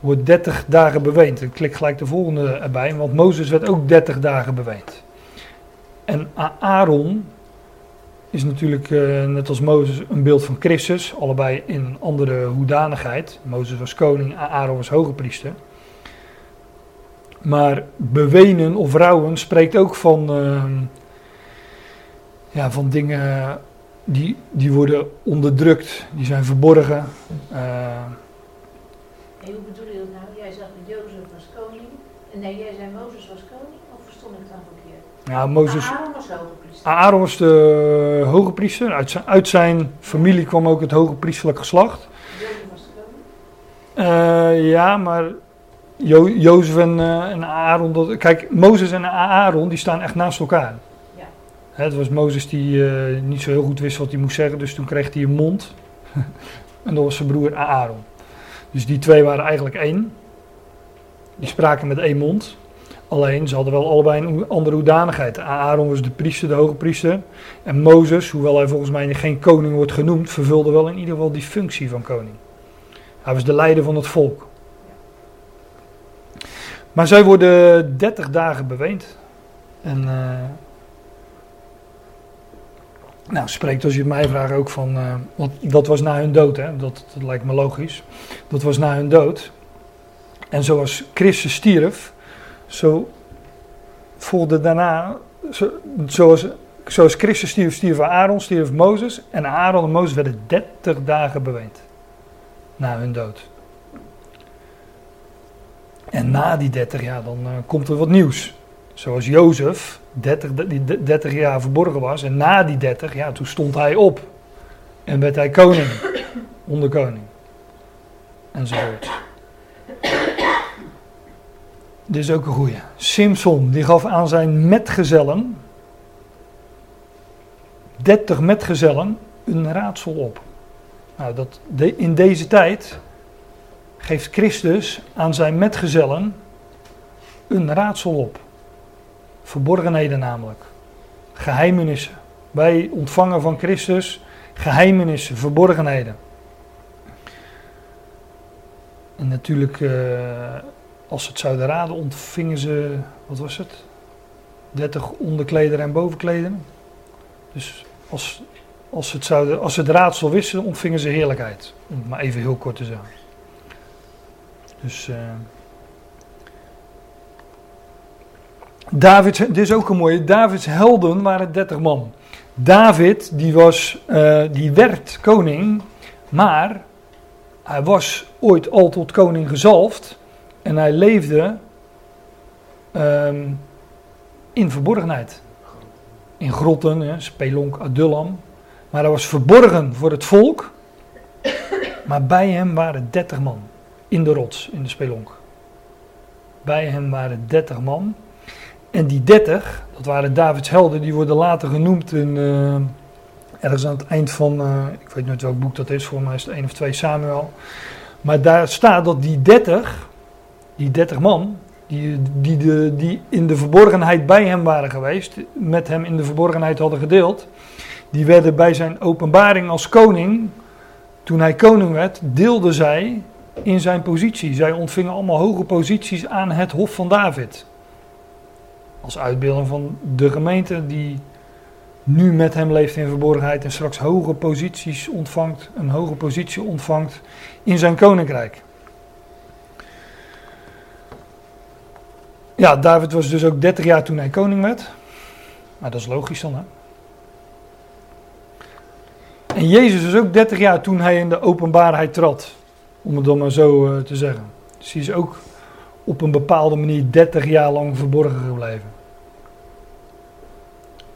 wordt 30 dagen beweend. Ik klik gelijk de volgende erbij, want Mozes werd ook 30 dagen beweend. En Aaron is natuurlijk uh, net als Mozes een beeld van Christus, allebei in een andere hoedanigheid. Mozes was koning, Aaron was hoge priester. Maar bewenen of rouwen spreekt ook van, uh, ja, van dingen die, die worden onderdrukt, die zijn verborgen. Uh, hoe bedoel je dat nou? Jij zag dat Jozef was koning. En nee, jij zei Mozes was koning? Of verstond ik dan verkeerd? Ja, Mozes, Aaron was hoge priester. Aaron was de hoge priester. Uit zijn, uit zijn familie kwam ook het hoge priesterlijk geslacht. Jozef was de koning. Eh, ja, maar jo Jozef en, eh, en Aaron, dat, kijk, Mozes en Aaron die staan echt naast elkaar. Ja. Hè, het was Mozes die eh, niet zo heel goed wist wat hij moest zeggen, dus toen kreeg hij een mond. en dat was zijn broer Aaron. Dus die twee waren eigenlijk één. Die spraken met één mond. Alleen, ze hadden wel allebei een andere hoedanigheid. Aaron was de priester, de hoge priester. En Mozes, hoewel hij volgens mij geen koning wordt genoemd, vervulde wel in ieder geval die functie van koning. Hij was de leider van het volk. Maar zij worden 30 dagen beweend. En eh, nou, spreekt als je mij vraagt ook van, eh, want dat was na hun dood, hè? Dat, dat lijkt me logisch. Dat was na hun dood. En zoals Christus stierf, zo volgde daarna, zo, zoals, zoals Christus stierf, stierf Aaron, stierf Mozes. En Aaron en Mozes werden 30 dagen beweend. Na hun dood. En na die 30 jaar, dan uh, komt er wat nieuws. Zoals Jozef 30, die 30 jaar verborgen was. En na die 30, ja, toen stond hij op. En werd hij koning. Onderkoning. Enzovoort. Dit is ook een goeie. Simpson, die gaf aan zijn metgezellen, 30 metgezellen, een raadsel op. Nou, dat, in deze tijd geeft Christus aan zijn metgezellen een raadsel op. Verborgenheden namelijk. Geheimenissen. Wij ontvangen van Christus geheimenissen, verborgenheden. En natuurlijk, uh, als ze het zouden raden, ontvingen ze, wat was het? 30 onderkleder en bovenklederen. Dus als, als, het zouden, als ze het raadsel wisten, ontvingen ze heerlijkheid. Om het maar even heel kort te zeggen. Dus. Uh, Davids, dit is ook een mooie. Davids helden waren 30 man. David, die, was, uh, die werd koning, maar hij was ooit al tot koning gezalfd. En hij leefde um, in verborgenheid. In grotten, hè, Spelonk, Adullam. Maar hij was verborgen voor het volk. Maar bij hem waren 30 man. In de rots, in de Spelonk. Bij hem waren 30 man. En die 30, dat waren Davids helden, die worden later genoemd in, uh, ergens aan het eind van, uh, ik weet niet welk boek dat is, voor mij is het 1 of 2 Samuel. Maar daar staat dat die 30, die 30 man, die, die, de, die in de verborgenheid bij hem waren geweest, met hem in de verborgenheid hadden gedeeld, die werden bij zijn openbaring als koning, toen hij koning werd, deelden zij in zijn positie. Zij ontvingen allemaal hoge posities aan het hof van David. Als uitbeelding van de gemeente die nu met hem leeft in verborgenheid en straks hoge posities ontvangt, een hoge positie ontvangt in zijn koninkrijk. Ja, David was dus ook 30 jaar toen hij koning werd. Maar dat is logisch dan, hè? En Jezus was ook 30 jaar toen hij in de openbaarheid trad. Om het dan maar zo uh, te zeggen. Dus hij is ook op een bepaalde manier 30 jaar lang verborgen gebleven.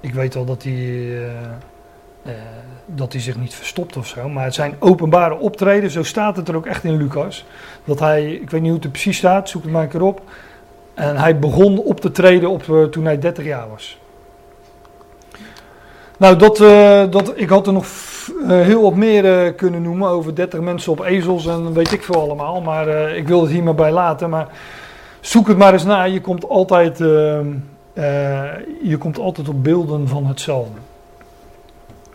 Ik weet wel dat hij, uh, uh, dat hij zich niet verstopt of zo, maar het zijn openbare optreden, zo staat het er ook echt in Lucas. Dat hij, ik weet niet hoe het er precies staat, zoek het maar een keer op. En hij begon op te treden op, toen hij 30 jaar was. Nou, dat, dat, ik had er nog heel wat meer kunnen noemen over 30 mensen op ezels en weet ik veel allemaal. Maar ik wil het hier maar bij laten. Maar zoek het maar eens na. Je komt altijd, je komt altijd op beelden van hetzelfde.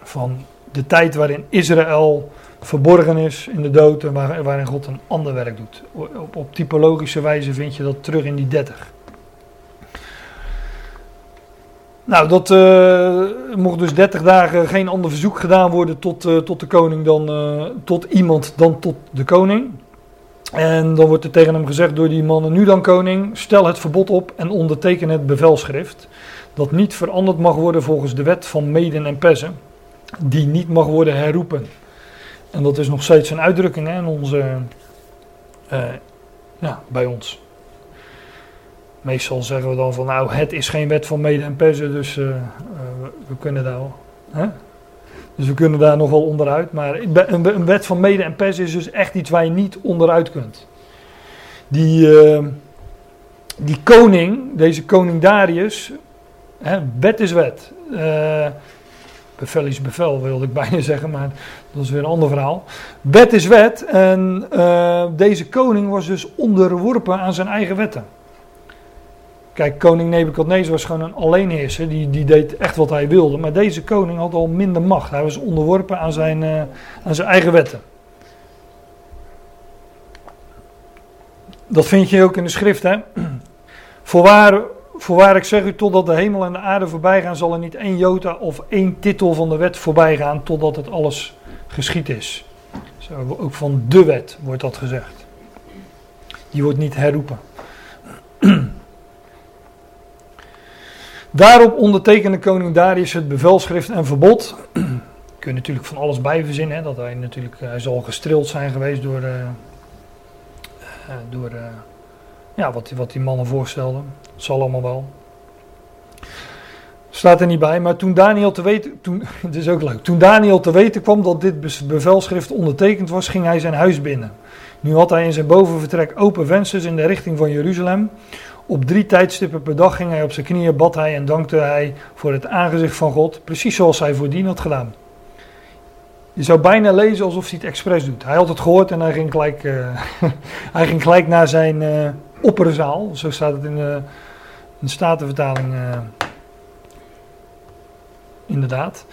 Van de tijd waarin Israël verborgen is in de dood en waar, waarin God een ander werk doet. Op, op typologische wijze vind je dat terug in die 30. Nou, dat uh, mocht dus 30 dagen geen ander verzoek gedaan worden tot, uh, tot de koning dan tot iemand dan tot de koning. En dan wordt er tegen hem gezegd door die mannen, nu dan koning, stel het verbod op en onderteken het bevelschrift, dat niet veranderd mag worden volgens de wet van Meden en Pessen, die niet mag worden herroepen. En dat is nog steeds een uitdrukking hè, in onze eh, bij ons. Meestal zeggen we dan van nou het is geen wet van mede en persen, dus eh, eh, we kunnen daar. Hè? Dus we kunnen daar nog wel onderuit. Maar een, wet van mede en persen is dus echt iets waar je niet onderuit kunt. Die, eh, die koning, deze koning Darius, hè, wet is wet. Eh, bevel is bevel, wilde ik bijna zeggen, maar dat is weer een ander verhaal. Wet is wet en deze koning was dus onderworpen aan zijn eigen wetten. Kijk, koning Nebukadnezar was gewoon een alleenheerser, die, die deed echt wat hij wilde. Maar deze koning had al minder macht. Hij was onderworpen aan zijn, uh, aan zijn eigen wetten. Dat vind je ook in de schrift, hè. Voorwaar, voorwaar ik zeg u, totdat de hemel en de aarde voorbij gaan, zal er niet één jota of één titel van de wet voorbij gaan, totdat het alles geschied is. Zo, ook van de wet wordt dat gezegd. Die wordt niet herroepen. Daarop ondertekende koning Darius het bevelschrift en verbod. Kun je natuurlijk van alles bij verzinnen. Hè, dat hij natuurlijk, hij zal gestreeld zijn geweest door, uh, uh, door ja, wat, wat die mannen voorstelden. Dat zal allemaal wel. Staat er niet bij, maar toen Daniel te weten, toen, het is ook leuk, toen Daniel te weten kwam dat dit bevelschrift ondertekend was, ging hij zijn huis binnen. Nu had hij in zijn bovenvertrek open vensters in de richting van Jeruzalem. Op drie tijdstippen per dag ging hij op zijn knieën, bad hij en dankte hij voor het aangezicht van God, precies zoals hij voordien had gedaan. Je zou bijna lezen alsof hij het expres doet. Hij had het gehoord en hij ging gelijk, uh, hij ging gelijk naar zijn uh, opperzaal. Zo staat het in de, in de Statenvertaling. Uh, inderdaad.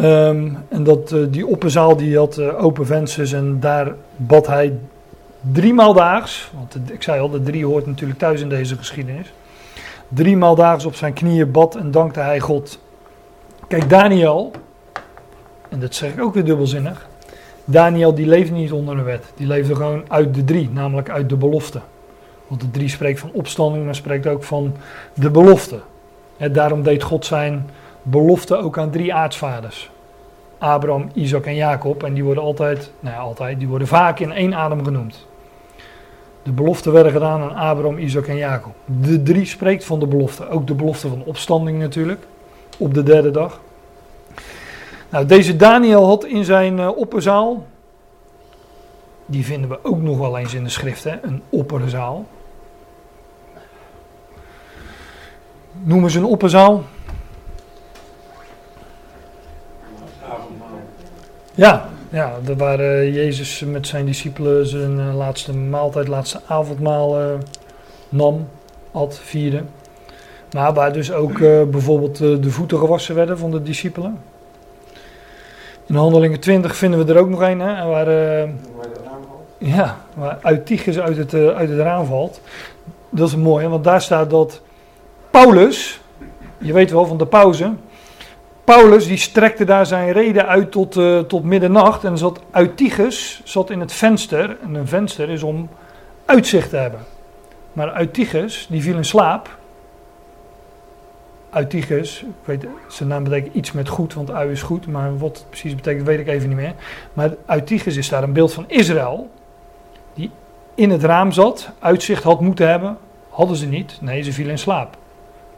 Um, en dat, die opperzaal die had open vensters en daar bad hij driemaal daags, want ik zei al, de drie hoort natuurlijk thuis in deze geschiedenis. Driemaal daags op zijn knieën bad en dankte hij God. Kijk, Daniel, en dat zeg ik ook weer dubbelzinnig. Daniel die leefde niet onder de wet, die leefde gewoon uit de drie, namelijk uit de belofte. Want de drie spreekt van opstanding, maar spreekt ook van de belofte. En daarom deed God zijn belofte ook aan drie aartsvaders. Abraham, Isaac en Jacob. En die worden altijd, nou ja, altijd, die worden vaak in één adem genoemd. De beloften werden gedaan aan Abraham, Isaac en Jacob. De drie spreekt van de belofte. Ook de belofte van opstanding natuurlijk. Op de derde dag. Nou, deze Daniel had in zijn uh, opperzaal. Die vinden we ook nog wel eens in de schrift, hè? een opperzaal. Noemen ze een opperzaal? Ja, ja, daar waar Jezus met zijn discipelen zijn uh, laatste maaltijd, laatste avondmaal uh, nam, at, vierde. Maar waar dus ook bijvoorbeeld de voeten gewassen werden van de discipelen. In Handelingen 20 vinden we er ook nog een, hè, waar, ja, waar uit het, uit het raam valt. Dat is mooi, want daar staat dat Paulus, je weet wel van de pauze, Paulus die strekte daar zijn reden uit tot, uh, tot middernacht en zat Eutychus zat in het venster. En een venster is om uitzicht te hebben. Maar Eutychus die viel in slaap. Eutychus, ik weet, zijn naam betekent iets met goed, want ui is goed, maar wat het precies betekent weet ik even niet meer. Maar Eutychus is daar een beeld van Israël, die in het raam zat, uitzicht had moeten hebben, hadden ze niet. Nee, ze viel in slaap.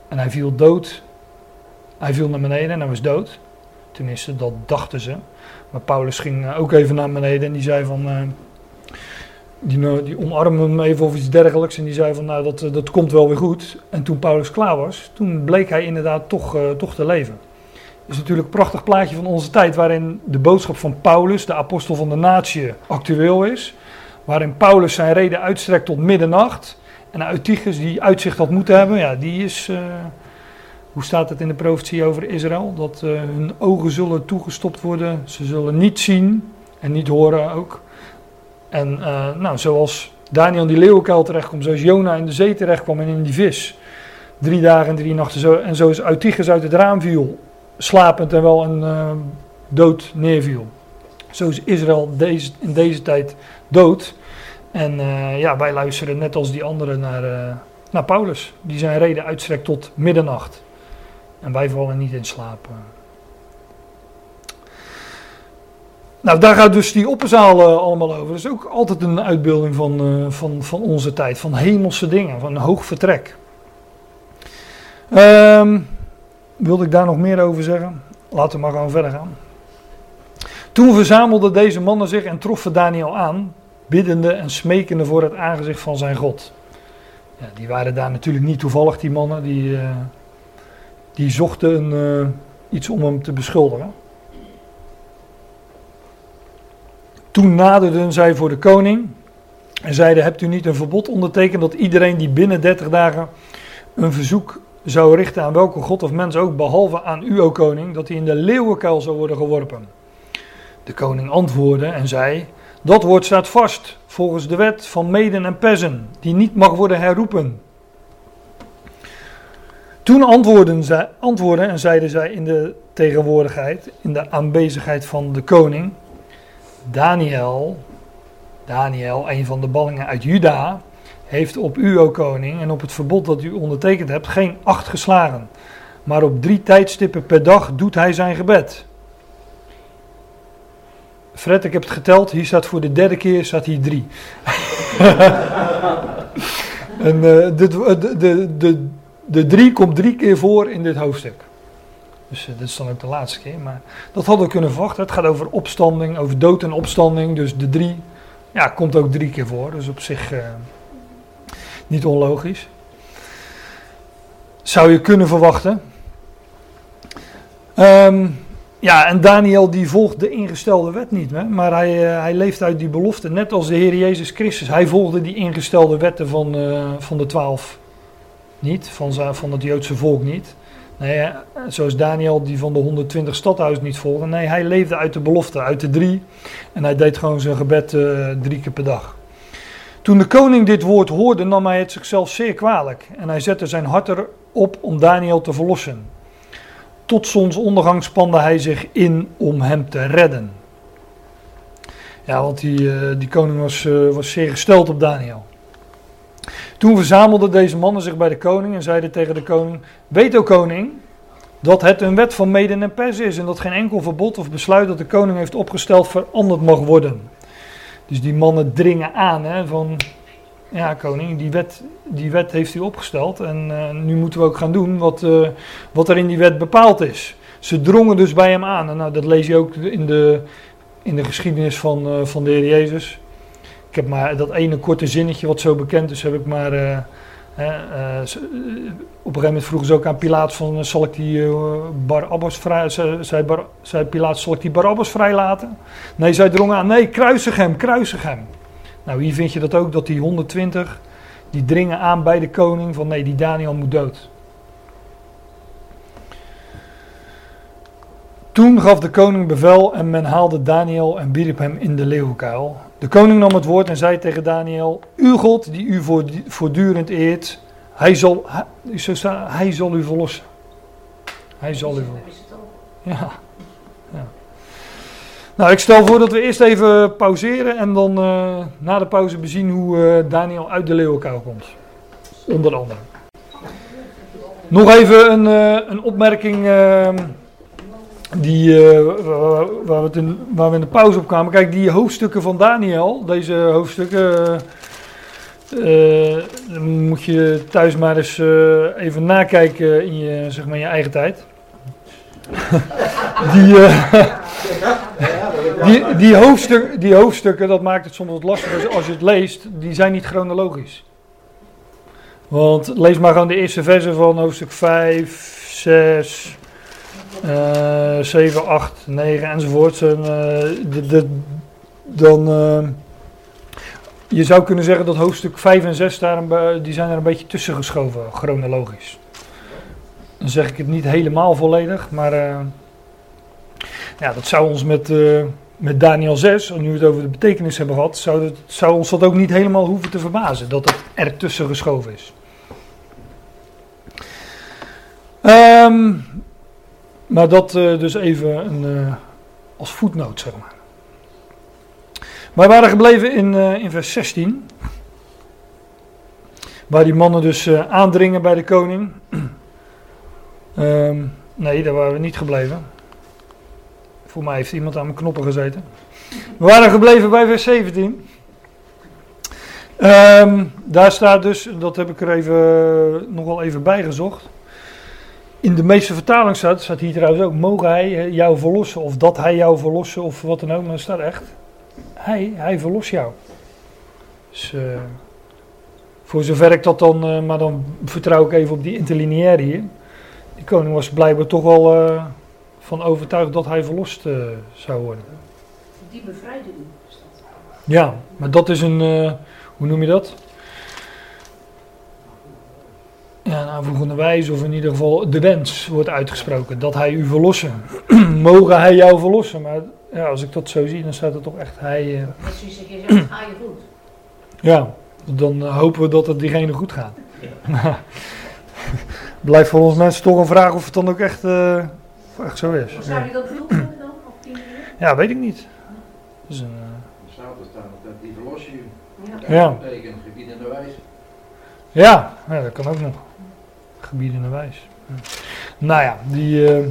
En hij viel dood hij viel naar beneden en hij was dood. Tenminste, dat dachten ze. Maar Paulus ging eh, ook even naar beneden en die zei van. Uh, die, die omarmde hem even of iets dergelijks. En die zei van nou dat, dat komt wel weer goed. En toen Paulus klaar was, toen bleek hij inderdaad toch, toch te leven. Is natuurlijk een prachtig plaatje van onze tijd waarin de boodschap van Paulus, de apostel van de natie, actueel is. Waarin Paulus zijn reden uitstrekt tot middernacht. En Eutychus, die uitzicht had moeten hebben, ja, die is, hoe staat het in de profetie over Israël? Dat uh, hun ogen zullen toegestopt worden. Ze zullen niet zien en niet horen ook. En uh, nou, zoals Daniel die leeuwenkuil terechtkomt, zoals Jona in de zee terechtkwam en in die vis. Drie dagen en drie nachten. Zo, en zoals Eutychus uit het raam viel, slapend en wel een uh, dood neerviel. Zo is Israël deze, in deze tijd dood. En ja, wij luisteren net als die anderen naar, naar Paulus. Die zijn reden uitstrekt tot middernacht. En wij vallen niet in slaap. nou, daar gaat dus die opperzaal uh, allemaal over. Dat is ook altijd een uitbeelding van, uh, van, van onze tijd, van hemelse dingen, van hoog vertrek. Um, wilde ik daar nog meer over zeggen? Laten we maar gewoon verder gaan. Toen verzamelden deze mannen zich en troffen Daniel aan, biddende en smekende voor het aangezicht van zijn God. Ja, die waren daar natuurlijk niet toevallig, die mannen. Die, uh, die zochten uh, iets om hem te beschuldigen. Toen naderden zij voor de koning en zeiden: Hebt u niet een verbod ondertekend dat iedereen die binnen 30 dagen een verzoek zou richten aan welke god of mens ook, behalve aan u, o koning, dat hij in de leeuwenkuil zou worden geworpen? De koning antwoordde en zei: Dat woord staat vast volgens de wet van Meden en Pezen, die niet mag worden herroepen. Toen antwoordden, zij, antwoordden en zeiden zij in de tegenwoordigheid, in de aanwezigheid van de koning: Daniel, Daniel, een van de ballingen uit Juda, heeft op u, o koning, en op het verbod dat u ondertekend hebt, geen acht geslagen. Maar op drie tijdstippen per dag doet hij zijn gebed. Fred, ik heb het geteld. Hier staat voor de derde keer staat hier drie. en uh, de, de, de, de, de drie komt drie keer voor in dit hoofdstuk. Dus uh, dit is dan ook de laatste keer. Maar dat hadden we kunnen verwachten. Het gaat over opstanding, over dood en opstanding. Dus de drie ja, komt ook drie keer voor. Dus op zich uh, niet onlogisch. Zou je kunnen verwachten. Um, ja, en Daniel die volgt de ingestelde wet niet, hè? maar hij, uh, hij leeft uit die belofte, net als de Heer Jezus Christus. Hij volgde die ingestelde wetten van, van de twaalf niet, van, van het Joodse volk niet. Nee, zoals Daniel die van de 120 stadhuis niet volgde. Nee, hij leefde uit de belofte, uit de drie. En hij deed gewoon zijn gebed uh, drie keer per dag. Toen de koning dit woord hoorde, nam hij het zichzelf zeer kwalijk. En hij zette zijn hart erop om Daniel te verlossen. Tot zonsondergang spande hij zich in om hem te redden. Ja, want die, uh, die koning was, uh, was zeer gesteld op Daniel. Toen verzamelden deze mannen zich bij de koning en zeiden tegen de koning: Weet o koning, dat het een wet van mede en pers is en dat geen enkel verbod of besluit dat de koning heeft opgesteld veranderd mag worden. Dus die mannen dringen aan hè, van, ja koning, die wet, die wet heeft u opgesteld en uh, nu moeten we ook gaan doen wat, uh, wat er in die wet bepaald is. Ze drongen dus bij hem aan en nou, dat lees je ook in de, in de geschiedenis van, uh, van de Heer Jezus. Ik heb maar dat ene korte zinnetje wat zo bekend is, heb ik maar... Uh, uh, op een gegeven moment vroegen ze ook aan Pilatus van, zal ik die Barabbas vrij... Zei, Pilatus, zal ik die Barabbas vrijlaten? Nee, zij drongen aan, nee, kruisig hem, kruisig hem. Nou, hier vind je dat ook, dat die 120, die dringen aan bij de koning van, nee, die Daniel moet dood. Toen gaf de koning bevel en men haalde Daniel en wierp hem in de leeuwenkuil. De koning nam het woord en zei tegen Daniel: Uw God, die u voortdurend eert, hij zal, hij, hij zal u verlossen. Hij zal u verlossen. Ja. ja. Nou, ik stel voor dat we eerst even pauzeren en dan uh, na de pauze bezien hoe uh, Daniel uit de leeuwenkuil komt. Onder andere. Nog even een, uh, een opmerking ehm, die, uh, waar, we in, waar, we in, de pauze op kwamen. Kijk, die hoofdstukken van Daniel, deze hoofdstukken, uh, moet je thuis maar eens even nakijken in je, zeg maar, in je eigen tijd. die, die, die, hoofdstuk, die hoofdstukken, dat maakt het soms wat lastiger als je het leest, die zijn niet chronologisch. Want lees maar gewoon de eerste versen van hoofdstuk 5, 6, uh, 7, 8, 9 enzovoort. En, uh, de, de, dan, uh, je zou kunnen zeggen dat hoofdstuk 5 en 6 daar een, die zijn er een beetje tussen geschoven, chronologisch. Dan zeg ik het niet helemaal volledig, maar uh, ja, dat zou ons met, met Daniel 6, nu we het over de betekenis hebben gehad, zou, dat, zou ons dat ook niet helemaal hoeven te verbazen dat het er tussen geschoven is. Um, maar dat uh, dus even een, uh, als voetnoot, zeg maar. Wij waren gebleven in, uh, in vers 16. Waar die mannen dus aandringen bij de koning. um, nee, daar waren we niet gebleven. Voor mij heeft iemand aan mijn knoppen gezeten. We waren gebleven bij vers 17. Ehm, daar staat dus, dat heb ik er even, nog wel even bijgezocht. In de meeste vertalingen staat, staat hier trouwens ook, mogen hij eh, jou verlossen, of dat hij jou verlossen, of wat dan ook. Maar er staat echt, hij, hij verlost jou. Dus uh, voor zover ik dat dan, uh, maar dan vertrouw ik even op die interlineaire hier. Die koning was blijkbaar toch wel uh, van overtuigd dat hij verlost zou worden. Die bevrijdde u. Ja, maar dat is een, hoe noem je dat? Ja, nou, volgende wijze, of in ieder geval de wens wordt uitgesproken dat hij u verlossen. Mogen hij jou verlossen? Maar ja, als ik dat zo zie, dan staat er toch echt hij. Uh... Precies, ik zeg, ga je goed. Ja, dan uh, hopen we dat het diegene goed gaat. Ja. Blijft voor ons mensen toch een vraag of het dan ook echt, uh, echt zo is. Zou je dat bedoeld hebben dan? Op die ja, weet ik niet. Dat is een, er staat er staan dat die verlos je. Ja. ja. betekent gebiedende wijs. Ja, ja, dat kan ook nog. Gebiedende wijs. Ja. Nou ja, die. Uh,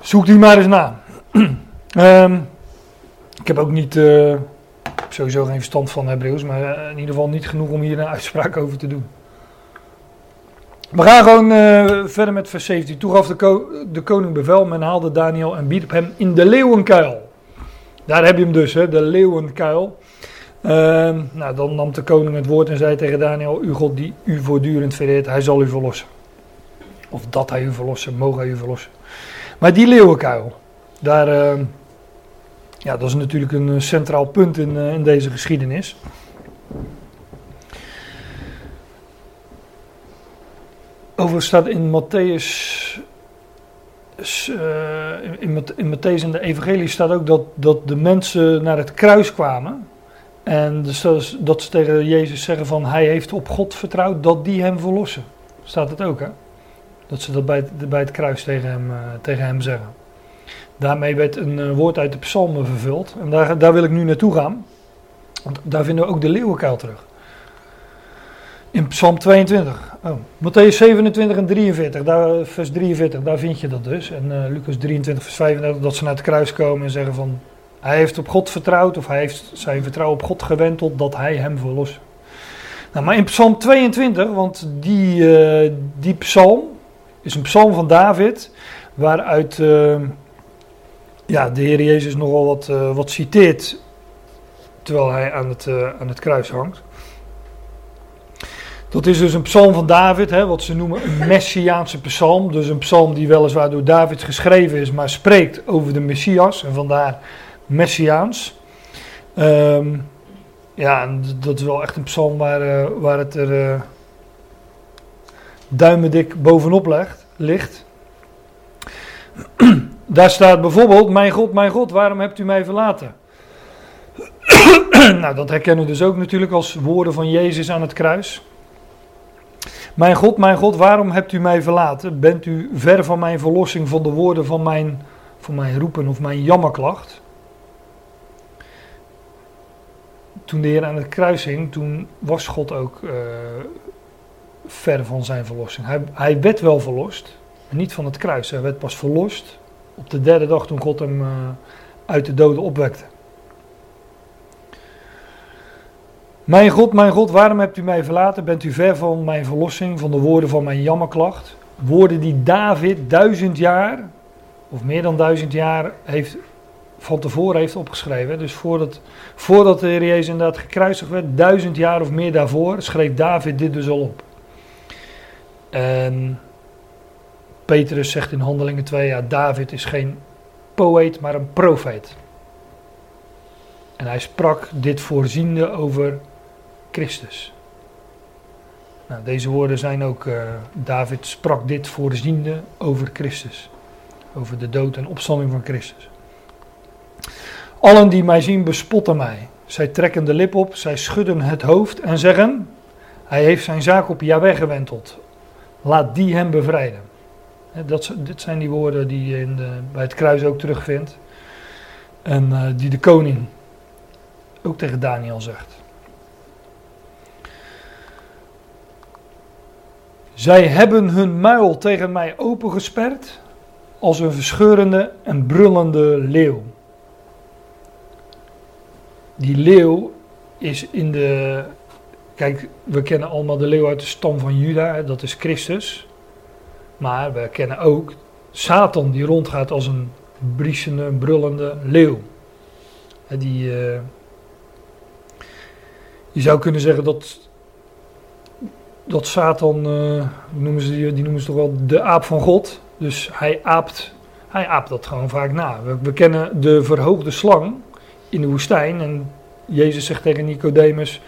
zoek die maar eens na. um, ik heb ook niet. Uh, sowieso geen verstand van Hebreeuws, maar in ieder geval niet genoeg om hier een uitspraak over te doen. We gaan gewoon verder met vers 17. Toen gaf de, ko de, koning bevel, men haalde Daniel en bied hem in de leeuwenkuil. Daar heb je hem dus, hè, de leeuwenkuil. Uh, nou, dan nam de koning het woord en zei tegen Daniel: Uw God die u voortdurend vereert, hij zal u verlossen. Of dat hij u verlossen, mogen hij u verlossen. Maar die leeuwenkuil, daar, uh, ja, dat is natuurlijk een centraal punt in, uh, in deze geschiedenis. Overigens staat in Matthäus, in, in Matthäus en de Evangelie staat ook dat, dat de mensen naar het kruis kwamen. En dus dat ze tegen Jezus zeggen van hij heeft op God vertrouwd dat die hem verlossen. Staat het ook hè? Dat ze dat bij het, bij het kruis tegen hem, uh, tegen hem zeggen. Daarmee werd een uh, woord uit de psalmen vervuld. En daar, daar wil ik nu naartoe gaan. Want daar vinden we ook de leeuwenkuil terug. In Psalm 22. Oh, Matthäus 27 en 43, daar, vers 43, daar vind je dat dus. En uh, Lucas 23, vers 35, dat ze naar het kruis komen en zeggen van... Hij heeft op God vertrouwd of hij heeft zijn vertrouwen op God gewend totdat hij hem verlost. Nou, maar in Psalm 22, want die, uh, die psalm is een psalm van David, waaruit uh, ja, de Heer Jezus nogal wat, uh, wat citeert terwijl hij aan het, aan het kruis hangt. Dat is dus een psalm van David, hè, wat ze noemen een messiaanse psalm. Dus een psalm die weliswaar door David geschreven is, maar spreekt over de Messias. En vandaar Messiaans. Um, ja, dat is wel echt een psalm waar, uh, waar het er uh, duimendik bovenop legt, ligt. Daar staat bijvoorbeeld: Mijn God, mijn God, waarom hebt u mij verlaten? nou, dat herkennen we dus ook natuurlijk als woorden van Jezus aan het kruis. Mijn God, mijn God, waarom hebt u mij verlaten? Bent u ver van mijn verlossing van de woorden van mijn, van mijn roepen of mijn jammerklacht? Toen de Heer aan het kruis hing, toen was God ook uh, ver van zijn verlossing. Hij, hij werd wel verlost, maar niet van het kruis. Hij werd pas verlost op de derde dag toen God hem uh, uit de doden opwekte. Mijn God, mijn God, waarom hebt u mij verlaten? Bent u ver van mijn verlossing, van de woorden van mijn jammerklacht? Woorden die David duizend jaar, of meer dan duizend jaar, heeft van tevoren heeft opgeschreven. Dus voordat, voordat de Heer Jezus inderdaad gekruisigd werd, duizend jaar of meer daarvoor, schreef David dit dus al op. En Petrus zegt in Handelingen 2, ja, David is geen poëet, maar een profeet. En hij sprak dit voorziende over Christus. Nou, deze woorden zijn ook, uh, David sprak dit voorziende over Christus. Over de dood en opstanding van Christus. Allen die mij zien bespotten mij. Zij trekken de lip op, zij schudden het hoofd en zeggen: Hij heeft zijn zaak op Jahweh gewenteld. Laat die hem bevrijden. Dat, dit zijn die woorden die je in de, bij het kruis ook terugvindt. En uh, die de koning ook tegen Daniel zegt. Zij hebben hun muil tegen mij opengesperd als een verscheurende en brullende leeuw. Die leeuw is in de. Kijk, we kennen allemaal de leeuw uit de stam van Juda, dat is Christus. Maar we kennen ook Satan die rondgaat als een briesende, brullende leeuw. Die, eh, je zou kunnen zeggen dat, dat Satan, hoe noemen ze die, die noemen ze toch wel de aap van God. Dus hij aapt, hij aapt dat gewoon vaak na. We, we kennen de verhoogde slang in de woestijn. En Jezus zegt tegen Nicodemus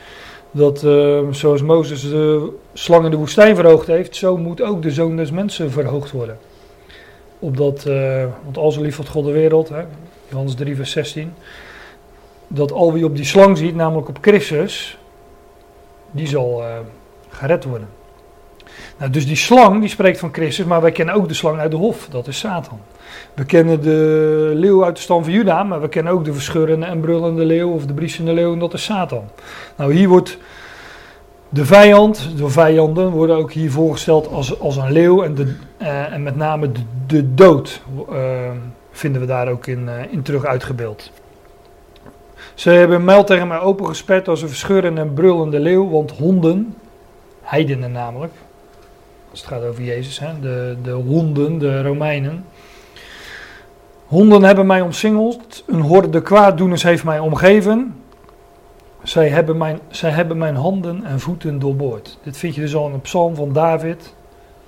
dat eh, zoals Mozes de slang in de woestijn verhoogd heeft, zo moet ook de zoon des mensen verhoogd worden. Opdat, eh want al zo lief God de wereld, hè, Johannes 3 vers 16, dat al wie op die slang ziet, namelijk op Christus, die zal eh, gered worden. Nou, dus die slang die spreekt van Christus, maar wij kennen ook de slang uit de hof, dat is Satan. We kennen de leeuw uit de stam van Juda, maar we kennen ook de verscheurende en brullende leeuw of de briesende leeuw en dat is Satan. Nou, hier wordt de vijand, de vijanden worden ook hier voorgesteld als, als een leeuw en, de, eh, en met name de, dood eh, vinden we daar ook in, eh, in terug uitgebeeld. Ze hebben een mijl tegen mij opengesperd als een verscheurende en brullende leeuw, want honden, heidenen namelijk, het gaat over Jezus, hè, de, de honden, de Romeinen. Honden hebben mij omsingeld, een horde kwaaddoeners heeft mij omgeven. Zij hebben, mijn, zij hebben mijn handen en voeten doorboord. Dit vind je dus al in een psalm van David,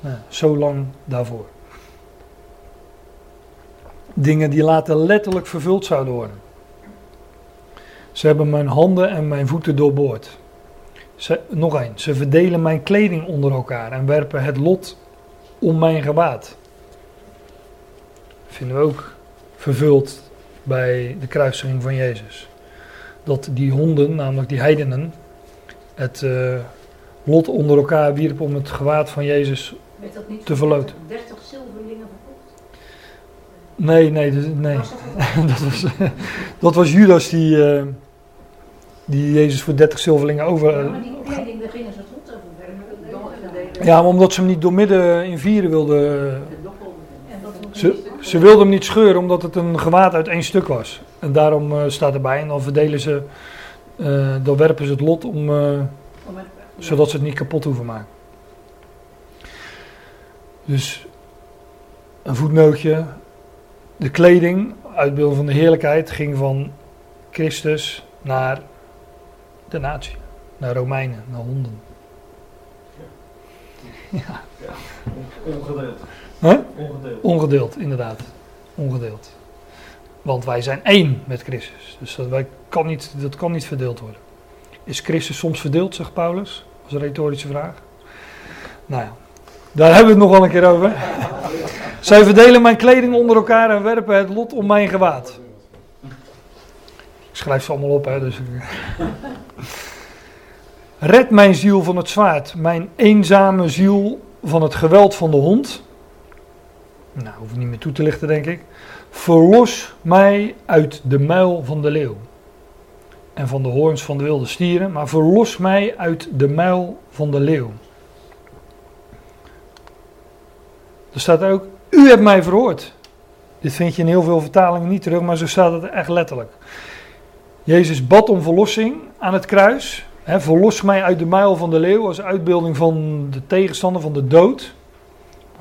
nou, zo lang daarvoor. Dingen die later letterlijk vervuld zouden worden. Ze hebben mijn handen en mijn voeten doorboord. Ze, nog een, ze verdelen mijn kleding onder elkaar en werpen het lot om mijn gewaad. Vinden we ook vervuld bij de kruisiging van Jezus. Dat die honden, namelijk die heidenen, het eh, lot onder elkaar wierpen om het gewaad van Jezus. Werd dat niet Te verloot. 30 zilverlingen verkocht? Nee, nee, nee. Was dat het? dat, was, dat was Judas die, eh, die Jezus voor 30 zilverlingen over. Ja, maar die kleding, daar gingen ze over. Ja, maar omdat ze hem niet door midden in vieren wilden. Moet Ze, ze wilden hem niet scheuren omdat het een gewaad uit één stuk was. En daarom eh, staat erbij. En dan verdelen ze. eh, dan werpen ze het lot om. eh, zodat ze het niet kapot hoeven maken. Dus een voetnootje. De kleding, uitbeelding van de heerlijkheid, ging van Christus naar de natie. Naar Romeinen, naar honden. Ongedeeld. Huh? Ongedeeld. Ongedeeld, inderdaad. Ongedeeld. Want wij zijn één met Christus. Dus dat, wij kan niet, dat kan niet verdeeld worden. Is Christus soms verdeeld, zegt Paulus? Dat is een retorische vraag. Nou ja, daar hebben we het nog wel een keer over. Zij verdelen mijn kleding onder elkaar en werpen het lot om mijn gewaad. Schrijf ze allemaal op, hè. Dus Red mijn ziel van het zwaard, mijn eenzame ziel van het geweld van de hond. Nou, hoef ik niet meer toe te lichten, denk ik. Verlos mij uit de muil van de leeuw. En van de hoorns van de wilde stieren. Maar verlos mij uit de muil van de leeuw. Er staat ook, u hebt mij verhoord. Dit vind je in heel veel vertalingen niet terug, maar zo staat het echt letterlijk. Jezus bad om verlossing aan het kruis. Hè, verlos mij uit de muil van de leeuw als uitbeelding van de tegenstander, van de dood.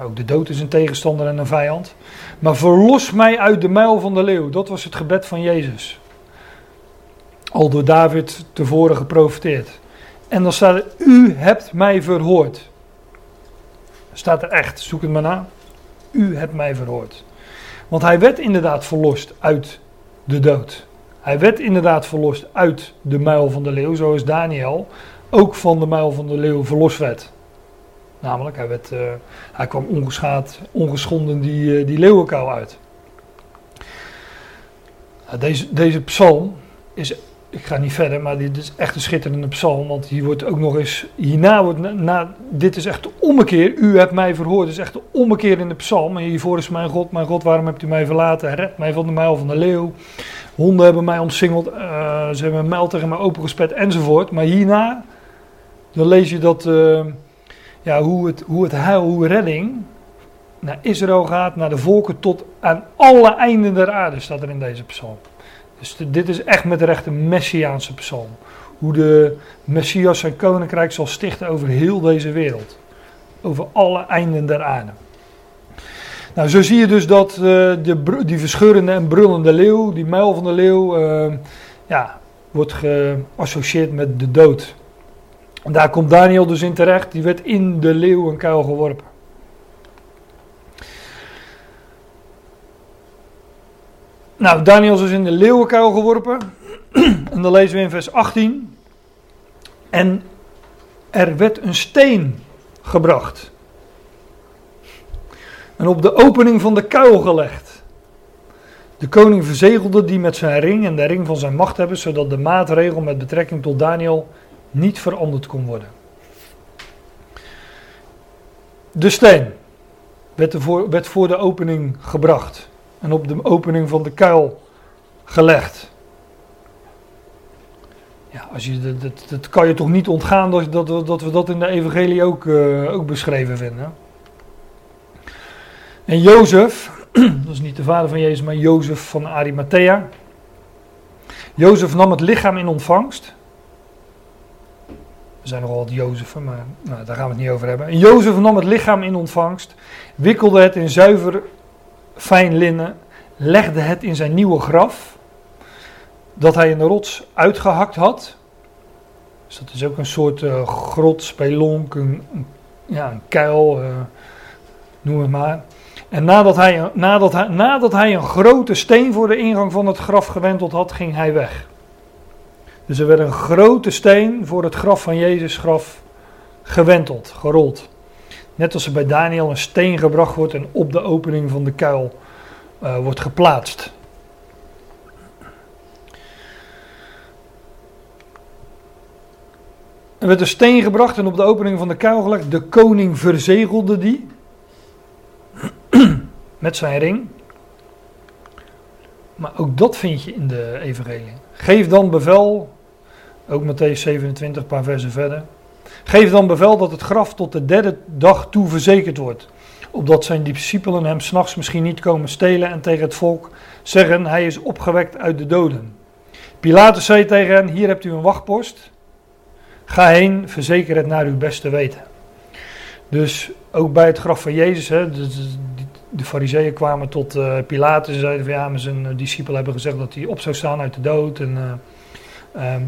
Ook de dood is een tegenstander en een vijand. Maar verlos mij uit de muil van de leeuw. Dat was het gebed van Jezus. Al door David tevoren geprofiteerd. En dan staat er, u hebt mij verhoord. Staat er echt, zoek het maar na. U hebt mij verhoord. Want hij werd inderdaad verlost uit de dood. Hij werd inderdaad verlost uit de muil van de leeuw, zoals Daniel ook van de muil van de leeuw verlost werd. Namelijk, hij, werd, eh, hij kwam ongeschaad, ongeschonden die, eh, die leeuwenkou uit. Nou, deze, deze psalm is, ik ga niet verder, maar dit is echt een schitterende psalm. Want hier wordt ook nog eens, hierna wordt, na, dit is echt de ommekeer. U hebt mij verhoord, dit is echt de ommekeer in de psalm. En hiervoor is mijn God, mijn God, waarom hebt u mij verlaten? Red mij van de muil van de leeuw. Honden hebben mij omsingeld, eh, ze hebben een mijl tegen mij opengespet enzovoort. Maar hierna, dan lees je dat... eh, ja, hoe, het, hoe het heil, hoe redding naar Israël gaat, naar de volken, tot aan alle einden der aarde, staat er in deze psalm. Dus dit is echt met recht een messiaanse psalm. Hoe de Messias zijn koninkrijk zal stichten over heel deze wereld. Over alle einden der aarde. Nou, zo zie je dus dat eh, de, die verscheurende en brullende leeuw, die muil van de leeuw, eh, ja, wordt geassocieerd met de dood. En daar komt Daniel dus in terecht. Die werd in de leeuwenkuil geworpen. Nou, Daniel is in de leeuwenkuil geworpen. en dan lezen we in vers 18. En er werd een steen gebracht. En op de opening van de kuil gelegd. De koning verzegelde die met zijn ring en de ring van zijn macht hebben, zodat de maatregel met betrekking tot Daniel niet veranderd kon worden. De steen werd, ervoor, werd voor de opening gebracht en op de opening van de kuil gelegd. Ja, als je, dat, dat, dat kan je toch niet ontgaan dat, dat, dat we dat in de evangelie ook, eh, ook beschreven vinden. En Jozef, dat is niet de vader van Jezus, maar Jozef van Arimathea. Jozef nam het lichaam in ontvangst. Er zijn nogal wat Jozefen, maar nou, daar gaan we het niet over hebben. En Jozef nam het lichaam in ontvangst, wikkelde het in zuiver fijn linnen, legde het in zijn nieuwe graf, dat hij in de rots uitgehakt had. Dus dat is ook een soort eh, grot, spelonk, een, een- ja, een kuil, eh, noem het maar. En nadat hij, nadat, hij, nadat hij een grote steen voor de ingang van het graf gewenteld had, ging hij weg. Dus er werd een grote steen voor het graf van Jezus graf gewenteld, gerold. Net als er bij Daniel een steen gebracht wordt en op de opening van de kuil eh, wordt geplaatst. Er werd een steen gebracht en op de opening van de kuil gelegd. De koning verzegelde die met zijn ring. Maar ook dat vind je in de evangelie. Geef dan bevel, ook Matthäus 27, een paar versen verder. Geef dan bevel dat het graf tot de derde dag toe verzekerd wordt. Opdat zijn discipelen hem s'nachts misschien niet komen stelen en tegen het volk zeggen, hij is opgewekt uit de doden. Pilatus zei tegen hen, hier hebt u een wachtpost. Ga heen, verzeker het naar uw beste weten. Dus ook bij het graf van Jezus, hè, de, de, fariseeën kwamen tot eh, Pilatus en zeiden van ja, maar zijn eh, discipelen hebben gezegd dat hij op zou staan uit de dood en eh, ehm,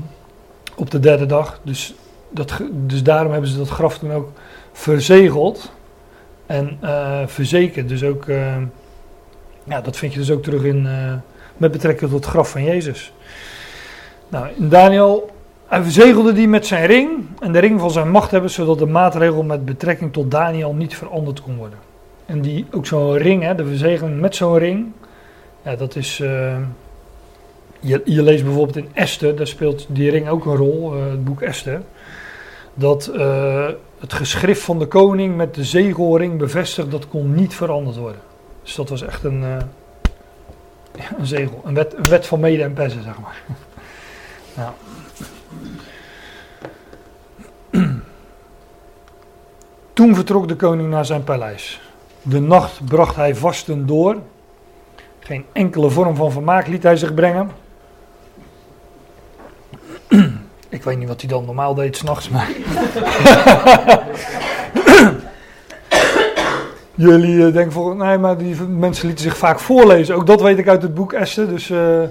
op de derde dag. Dus, dat, dus daarom hebben ze dat graf toen ook verzegeld en eh, verzekerd. Dus ook, eh, ja, dat vind je dus ook terug in, eh, met betrekking tot het graf van Jezus. Nou, Daniel, hij verzegelde die met zijn ring en de ring van zijn macht hebben, zodat de maatregel met betrekking tot Daniel niet veranderd kon worden. En die, ook zo'n ring, hè, de verzegeling met zo'n ring, ja, dat is, je, je leest bijvoorbeeld in Esther, daar speelt die ring ook een rol, het boek Esther, dat eh, het geschrift van de koning met de zegelring bevestigd, dat kon niet veranderd worden. Dus dat was echt een, eh, een zegel, een wet, een wet van mede en persen, zeg maar. Toen vertrok de koning naar zijn paleis. De nacht bracht hij vasten door. Geen enkele vorm van vermaak liet hij zich brengen. Ik weet niet wat hij dan normaal deed s'nachts, maar. Jullie eh, denken voor, nee, maar die mensen lieten zich vaak voorlezen. Ook dat weet ik uit het boek Esther. Dus eh,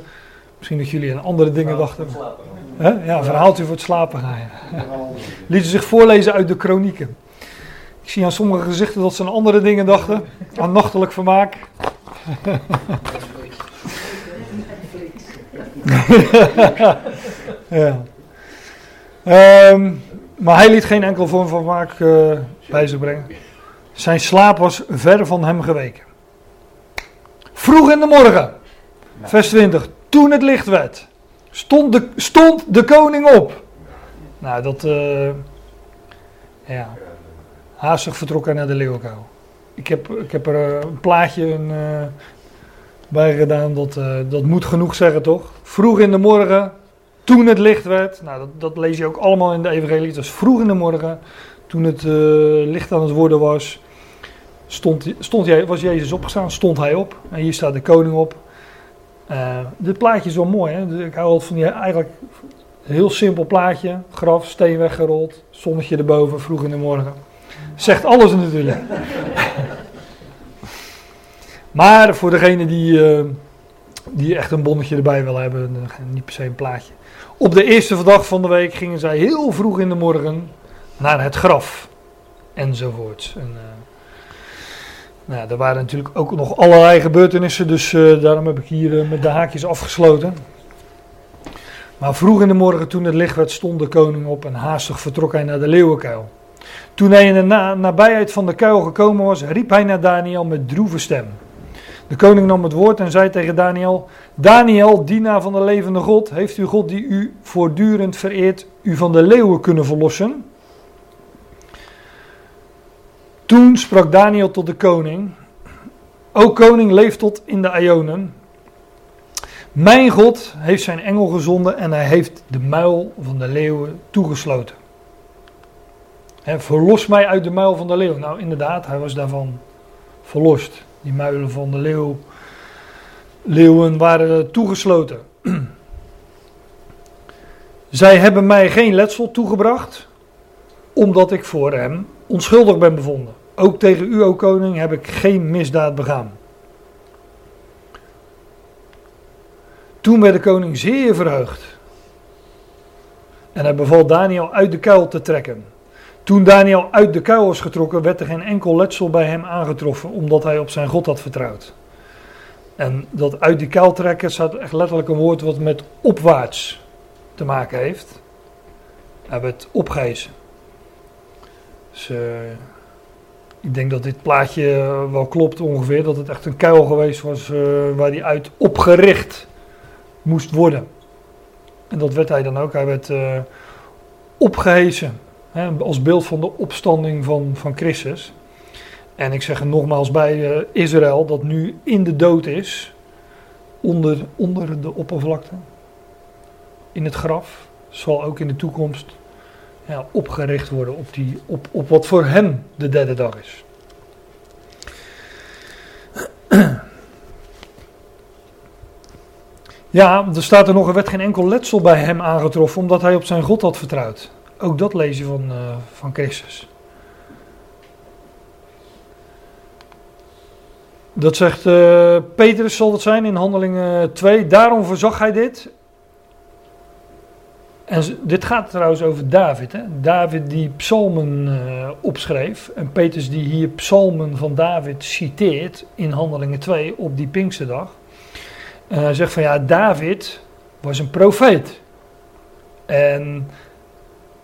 misschien dat jullie aan andere dingen dachten. Hè? Ja, een verhaaltje voor het slapen gaan. ja. Lieten zich voorlezen uit de kronieken. Ik zie aan sommige gezichten dat ze aan andere dingen dachten. Aan nachtelijk vermaak. ja. Ehm, maar hij liet geen enkel vorm van vermaak eh, bij zich brengen. Zijn slaap was ver van hem geweken. Vroeg in de morgen, vers 20, toen het licht werd, stond de, stond de koning op. Nou, dat, eh, ja, haastig vertrok hij naar de leeuwenkuil. Ik heb, ik heb er eh, een plaatje een, bij gedaan, dat, dat moet genoeg zeggen toch? Vroeg in de morgen, toen het licht werd, nou dat, dat lees je ook allemaal in de evangelie, het was vroeg in de morgen, toen het eh, licht aan het worden was, stond, stond, was Jezus opgestaan, stond hij op. En hier staat de koning op. Eh, dit plaatje is wel mooi, hè? Ik hou van die eigenlijk heel simpel plaatje. Graf, steen weggerold, zonnetje erboven, vroeg in de morgen. Zegt alles natuurlijk. maar voor degene die, eh, die echt een bonnetje erbij wil hebben, niet per se een plaatje. Op de eerste dag van de week gingen zij heel vroeg in de morgen naar het graf. Enzovoorts. En, eh, nou, er waren natuurlijk ook nog allerlei gebeurtenissen, dus eh, daarom heb ik hier eh, met de haakjes afgesloten. Maar vroeg in de morgen, toen het licht werd, stond de koning op en haastig vertrok hij naar de leeuwenkuil. Toen hij in de na- nabijheid van de kuil gekomen was, riep hij naar Daniel met droeve stem. De koning nam het woord en zei tegen Daniel: Daniel, dienaar van de levende God, heeft uw God die u voortdurend vereert, u van de leeuwen kunnen verlossen? Toen sprak Daniel tot de koning: O koning, leef tot in de Ionen. Mijn God heeft zijn engel gezonden en hij heeft de muil van de leeuwen toegesloten. Hè, verlos mij uit de muil van de leeuw. Nou, inderdaad, hij was daarvan verlost. Die muilen van de leeuw, leeuwen waren toegesloten. Zij hebben mij geen letsel toegebracht, omdat ik voor hem onschuldig ben bevonden. Ook tegen u, o koning, heb ik geen misdaad begaan. Toen werd de koning zeer verheugd. En hij beval Daniel uit de kuil te trekken. Toen Daniel uit de kuil was getrokken, werd er geen enkel letsel bij hem aangetroffen, omdat hij op zijn God had vertrouwd. En dat uit die kuil trekken staat echt letterlijk een woord wat met opwaarts te maken heeft. Hij werd opgehezen. Dus eh, ik denk dat dit plaatje eh, wel klopt ongeveer, dat het echt een kuil geweest was eh, waar hij uit opgericht moest worden. En dat werd hij dan ook. Hij werd eh opgehezen. Als beeld van de opstanding van, van Christus. En ik zeg er nogmaals bij eh, Israël dat nu in de dood is. Onder, onder de oppervlakte. In het graf. Zal ook in de toekomst ja, opgericht worden op, die, op, op wat voor hem de derde dag is. Ja, er staat er nog, er werd geen enkel letsel bij hem aangetroffen, omdat hij op zijn God had vertrouwd. Ook dat je van, eh, van Christus. Dat zegt eh, Petrus, zal het zijn in Handelingen 2. Daarom verzag hij dit. En dit gaat trouwens over David. Hè? David die psalmen eh, opschreef. En Petrus die hier psalmen van David citeert in Handelingen 2 op die Pinksterdag. En hij zegt van ja, David was een profeet. En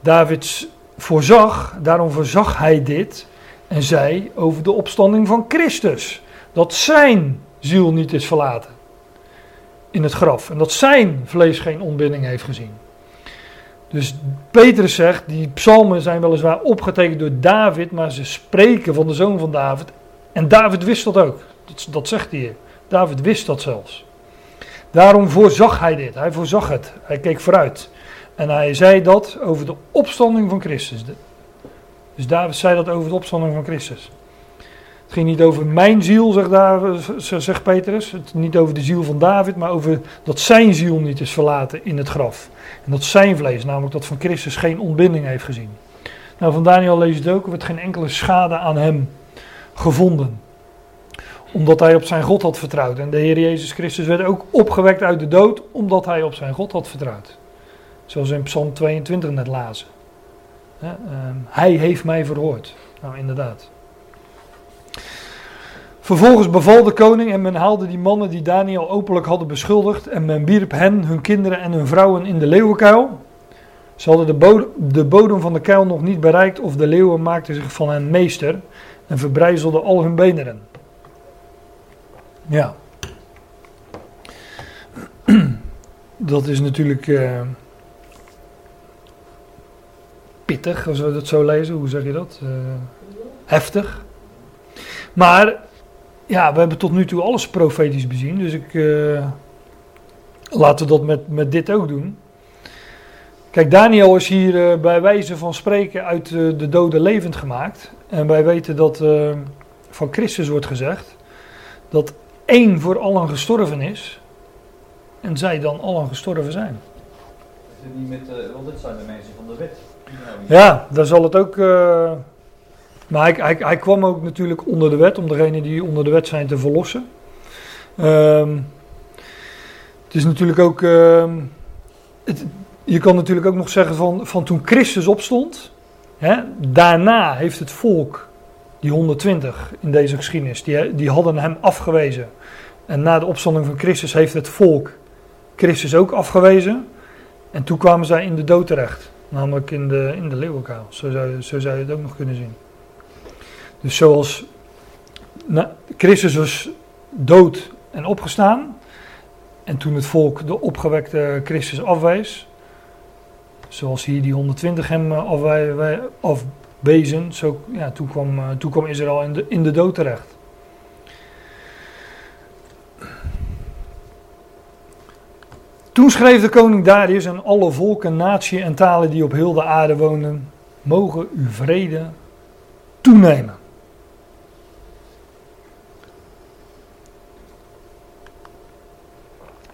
David voorzag, daarom voorzag hij dit en zei over de opstanding van Christus. Dat zijn ziel niet is verlaten in het graf. En dat zijn vlees geen ontbinding heeft gezien. Dus Petrus zegt, die psalmen zijn weliswaar opgetekend door David, maar ze spreken van de zoon van David. En David wist dat ook. Dat, zegt hij. David wist dat zelfs. Daarom voorzag hij dit. Hij voorzag het. Hij keek vooruit. En hij zei dat over de opstanding van Christus. Dus David zei dat over de opstanding van Christus. Het ging niet over mijn ziel, zegt, David, zegt Petrus. Het niet over de ziel van David, maar over dat zijn ziel niet is verlaten in het graf. En dat zijn vlees, namelijk dat van Christus geen ontbinding heeft gezien. Nou, van Daniel lees het ook. Er werd geen enkele schade aan hem gevonden. Omdat hij op zijn God had vertrouwd. En de Heer Jezus Christus werd ook opgewekt uit de dood, omdat hij op zijn God had vertrouwd. Zoals we in Psalm 22 net lazen. Ehm, hij heeft mij verhoord. Nou, inderdaad. Vervolgens beval de koning en men haalde die mannen die Daniel openlijk hadden beschuldigd en men wierp hen, hun kinderen en hun vrouwen in de leeuwenkuil. Ze hadden de, bodem, de bodem van de kuil nog niet bereikt of de leeuwen maakten zich van hen meester en verbrijzelden al hun beenderen. Ja. Dat is natuurlijk eh, pittig, als we dat zo lezen. Hoe zeg je dat? Eh, heftig. Maar ja, we hebben tot nu toe alles profetisch bezien. Dus ik. eh, laten we dat met, met dit ook doen. Kijk, Daniel is hier eh, bij wijze van spreken uit de doden levend gemaakt. En wij weten dat van Christus wordt gezegd dat één voor allen gestorven is en zij dan allen gestorven zijn. Is niet met, want dit zijn de mensen van de wet. Ja, daar zal het ook. eh, maar hij, kwam ook natuurlijk onder de wet, om degenen die onder de wet zijn te verlossen. Ehm, het is natuurlijk ook. ehm, je kan natuurlijk ook nog zeggen van, van toen Christus opstond. Hè, daarna heeft het volk, die 120 in deze geschiedenis, die, die hadden hem afgewezen. En na de opstanding van Christus heeft het volk Christus ook afgewezen. En toen kwamen zij in de dood terecht. Namelijk in de, in de leeuwenkuil. Zo zou, je- zo zou je het ook nog kunnen zien. Dus zoals Christus was dood en opgestaan. En toen het volk de opgewekte Christus afwees. Zoals hier die 120 hem eh, afwezen. Zo, ja, toen, kwam, eh, toen kwam Israël in de, in de dood terecht. Toen schreef de koning Darius aan alle volken, natie en talen die op heel de aarde wonen: Mogen uw vrede toenemen.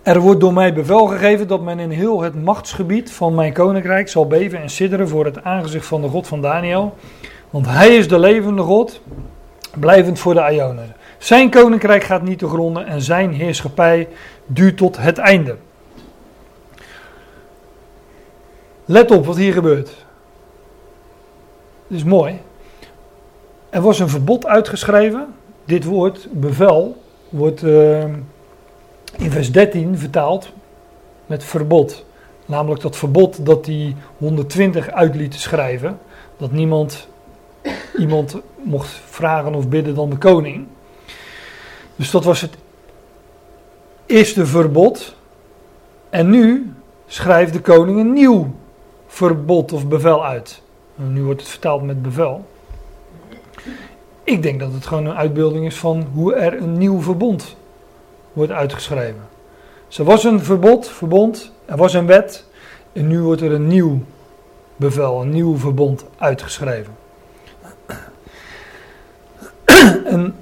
Er wordt door mij bevel gegeven dat men in heel het machtsgebied van mijn koninkrijk zal beven en sidderen voor het aangezicht van de God van Daniel. Want hij is de levende God, blijvend voor de Ionen. Zijn koninkrijk gaat niet te gronden en zijn heerschappij duurt tot het einde. Let op wat hier gebeurt. Dit is mooi. Er was een verbod uitgeschreven. Dit woord, bevel, wordt eh, in vers 13 vertaald met verbod. Namelijk dat verbod dat die 120 uit schrijven. Dat niemand iemand mocht vragen of bidden dan de koning. Dus dat was het eerste verbod. En nu schrijft de koning een nieuw verbod of bevel uit. Nu wordt het vertaald met bevel. Ik denk dat het gewoon een uitbeelding is van hoe er een nieuw verbond wordt uitgeschreven. Dus er was een verbod, verbond, er was een wet en nu wordt er een nieuw bevel, een nieuw verbond uitgeschreven. En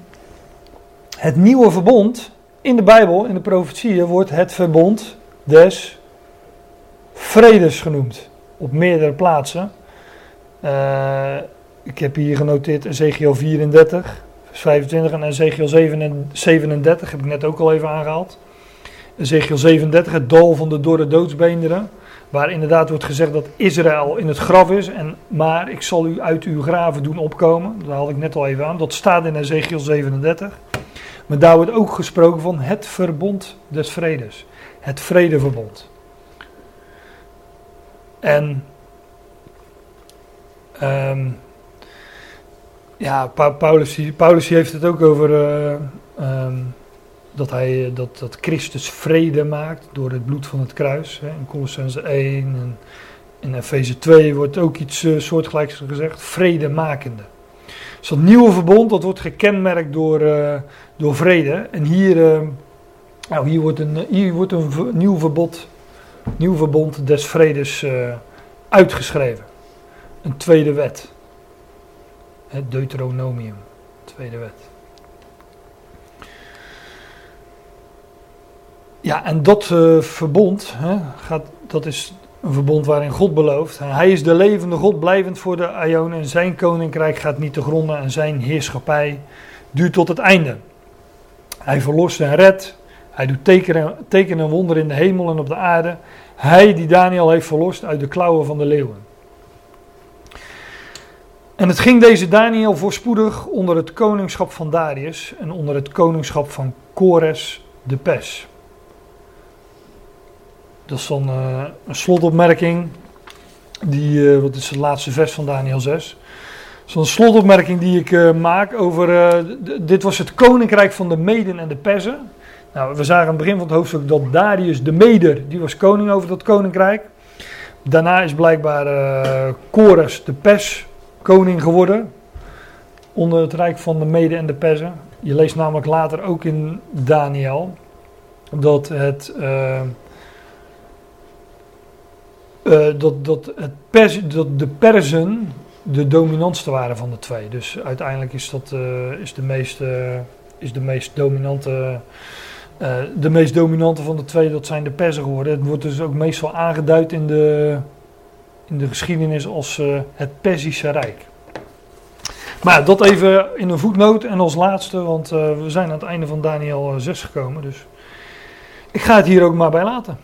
het nieuwe verbond in de Bijbel, in de profetieën, wordt het verbond des vredes genoemd. Op meerdere plaatsen. Eh, ik heb hier genoteerd Ezekiel 34, vers 25 en Ezekiel 37, heb ik net ook al even aangehaald. Ezekiel 37, het dal van de dorre doodsbeenderen. Waar inderdaad wordt gezegd dat Israël in het graf is. En, maar ik zal u uit uw graven doen opkomen. Dat had ik net al even aan. Dat staat in Ezekiel 37. Maar daar wordt ook gesproken van het verbond des vredes. Het vredeverbond. En ehm, ja, Pa- Paulus, heeft het ook over eh, ehm, dat, hij, eh, dat, dat Christus vrede maakt door het bloed van het kruis. Hè. In Colossense 1 en in Efeze 2 wordt ook iets eh, soortgelijks gezegd. Vredemakende. Dus dat nieuwe verbond dat wordt gekenmerkt door, door vrede. En hier, nou, hier wordt een, hier wordt een nieuw verbod, nieuw verbond des vredes eh, uitgeschreven. Een tweede wet. Het Deuteronomium, tweede wet. Ja, en dat eh, verbond, hè, gaat, dat is een verbond waarin God belooft. Hij is de levende God, blijvend voor de Ionen. En zijn koninkrijk gaat niet te gronden en zijn heerschappij duurt tot het einde. Hij verlost en redt. Hij doet tekenen, tekenen en wonderen in de hemel en op de aarde. Hij die Daniel heeft verlost uit de klauwen van de leeuwen. En het ging deze Daniel voorspoedig onder het koningschap van Darius en onder het koningschap van Kores de Pes. Dat is dan eh, een slotopmerking. Die, eh, wat is het laatste vers van Daniel 6. Zo'n slotopmerking die ik eh, maak over. dit was het koninkrijk van de Meden en de Perzen. Nou, we zagen aan het begin van het hoofdstuk dat Darius de Meder, die was koning over dat koninkrijk. Daarna is blijkbaar eh Kores de Pers koning geworden. Onder het rijk van de Meden en de Perzen. Je leest namelijk later ook in Daniel dat het. eh, eh, dat, dat, het pers, dat de Perzen de dominantste waren van de twee. Dus uiteindelijk is dat is de meest, eh, is de meest dominante. Eh, de meest dominante van de twee, dat zijn de Perzen geworden. Het wordt dus ook meestal aangeduid in de, in de geschiedenis als eh, het Perzische Rijk. Maar dat even in een voetnoot en als laatste, want eh, we zijn aan het einde van Daniel eh, 6 gekomen. Dus ik ga het hier ook maar bij laten.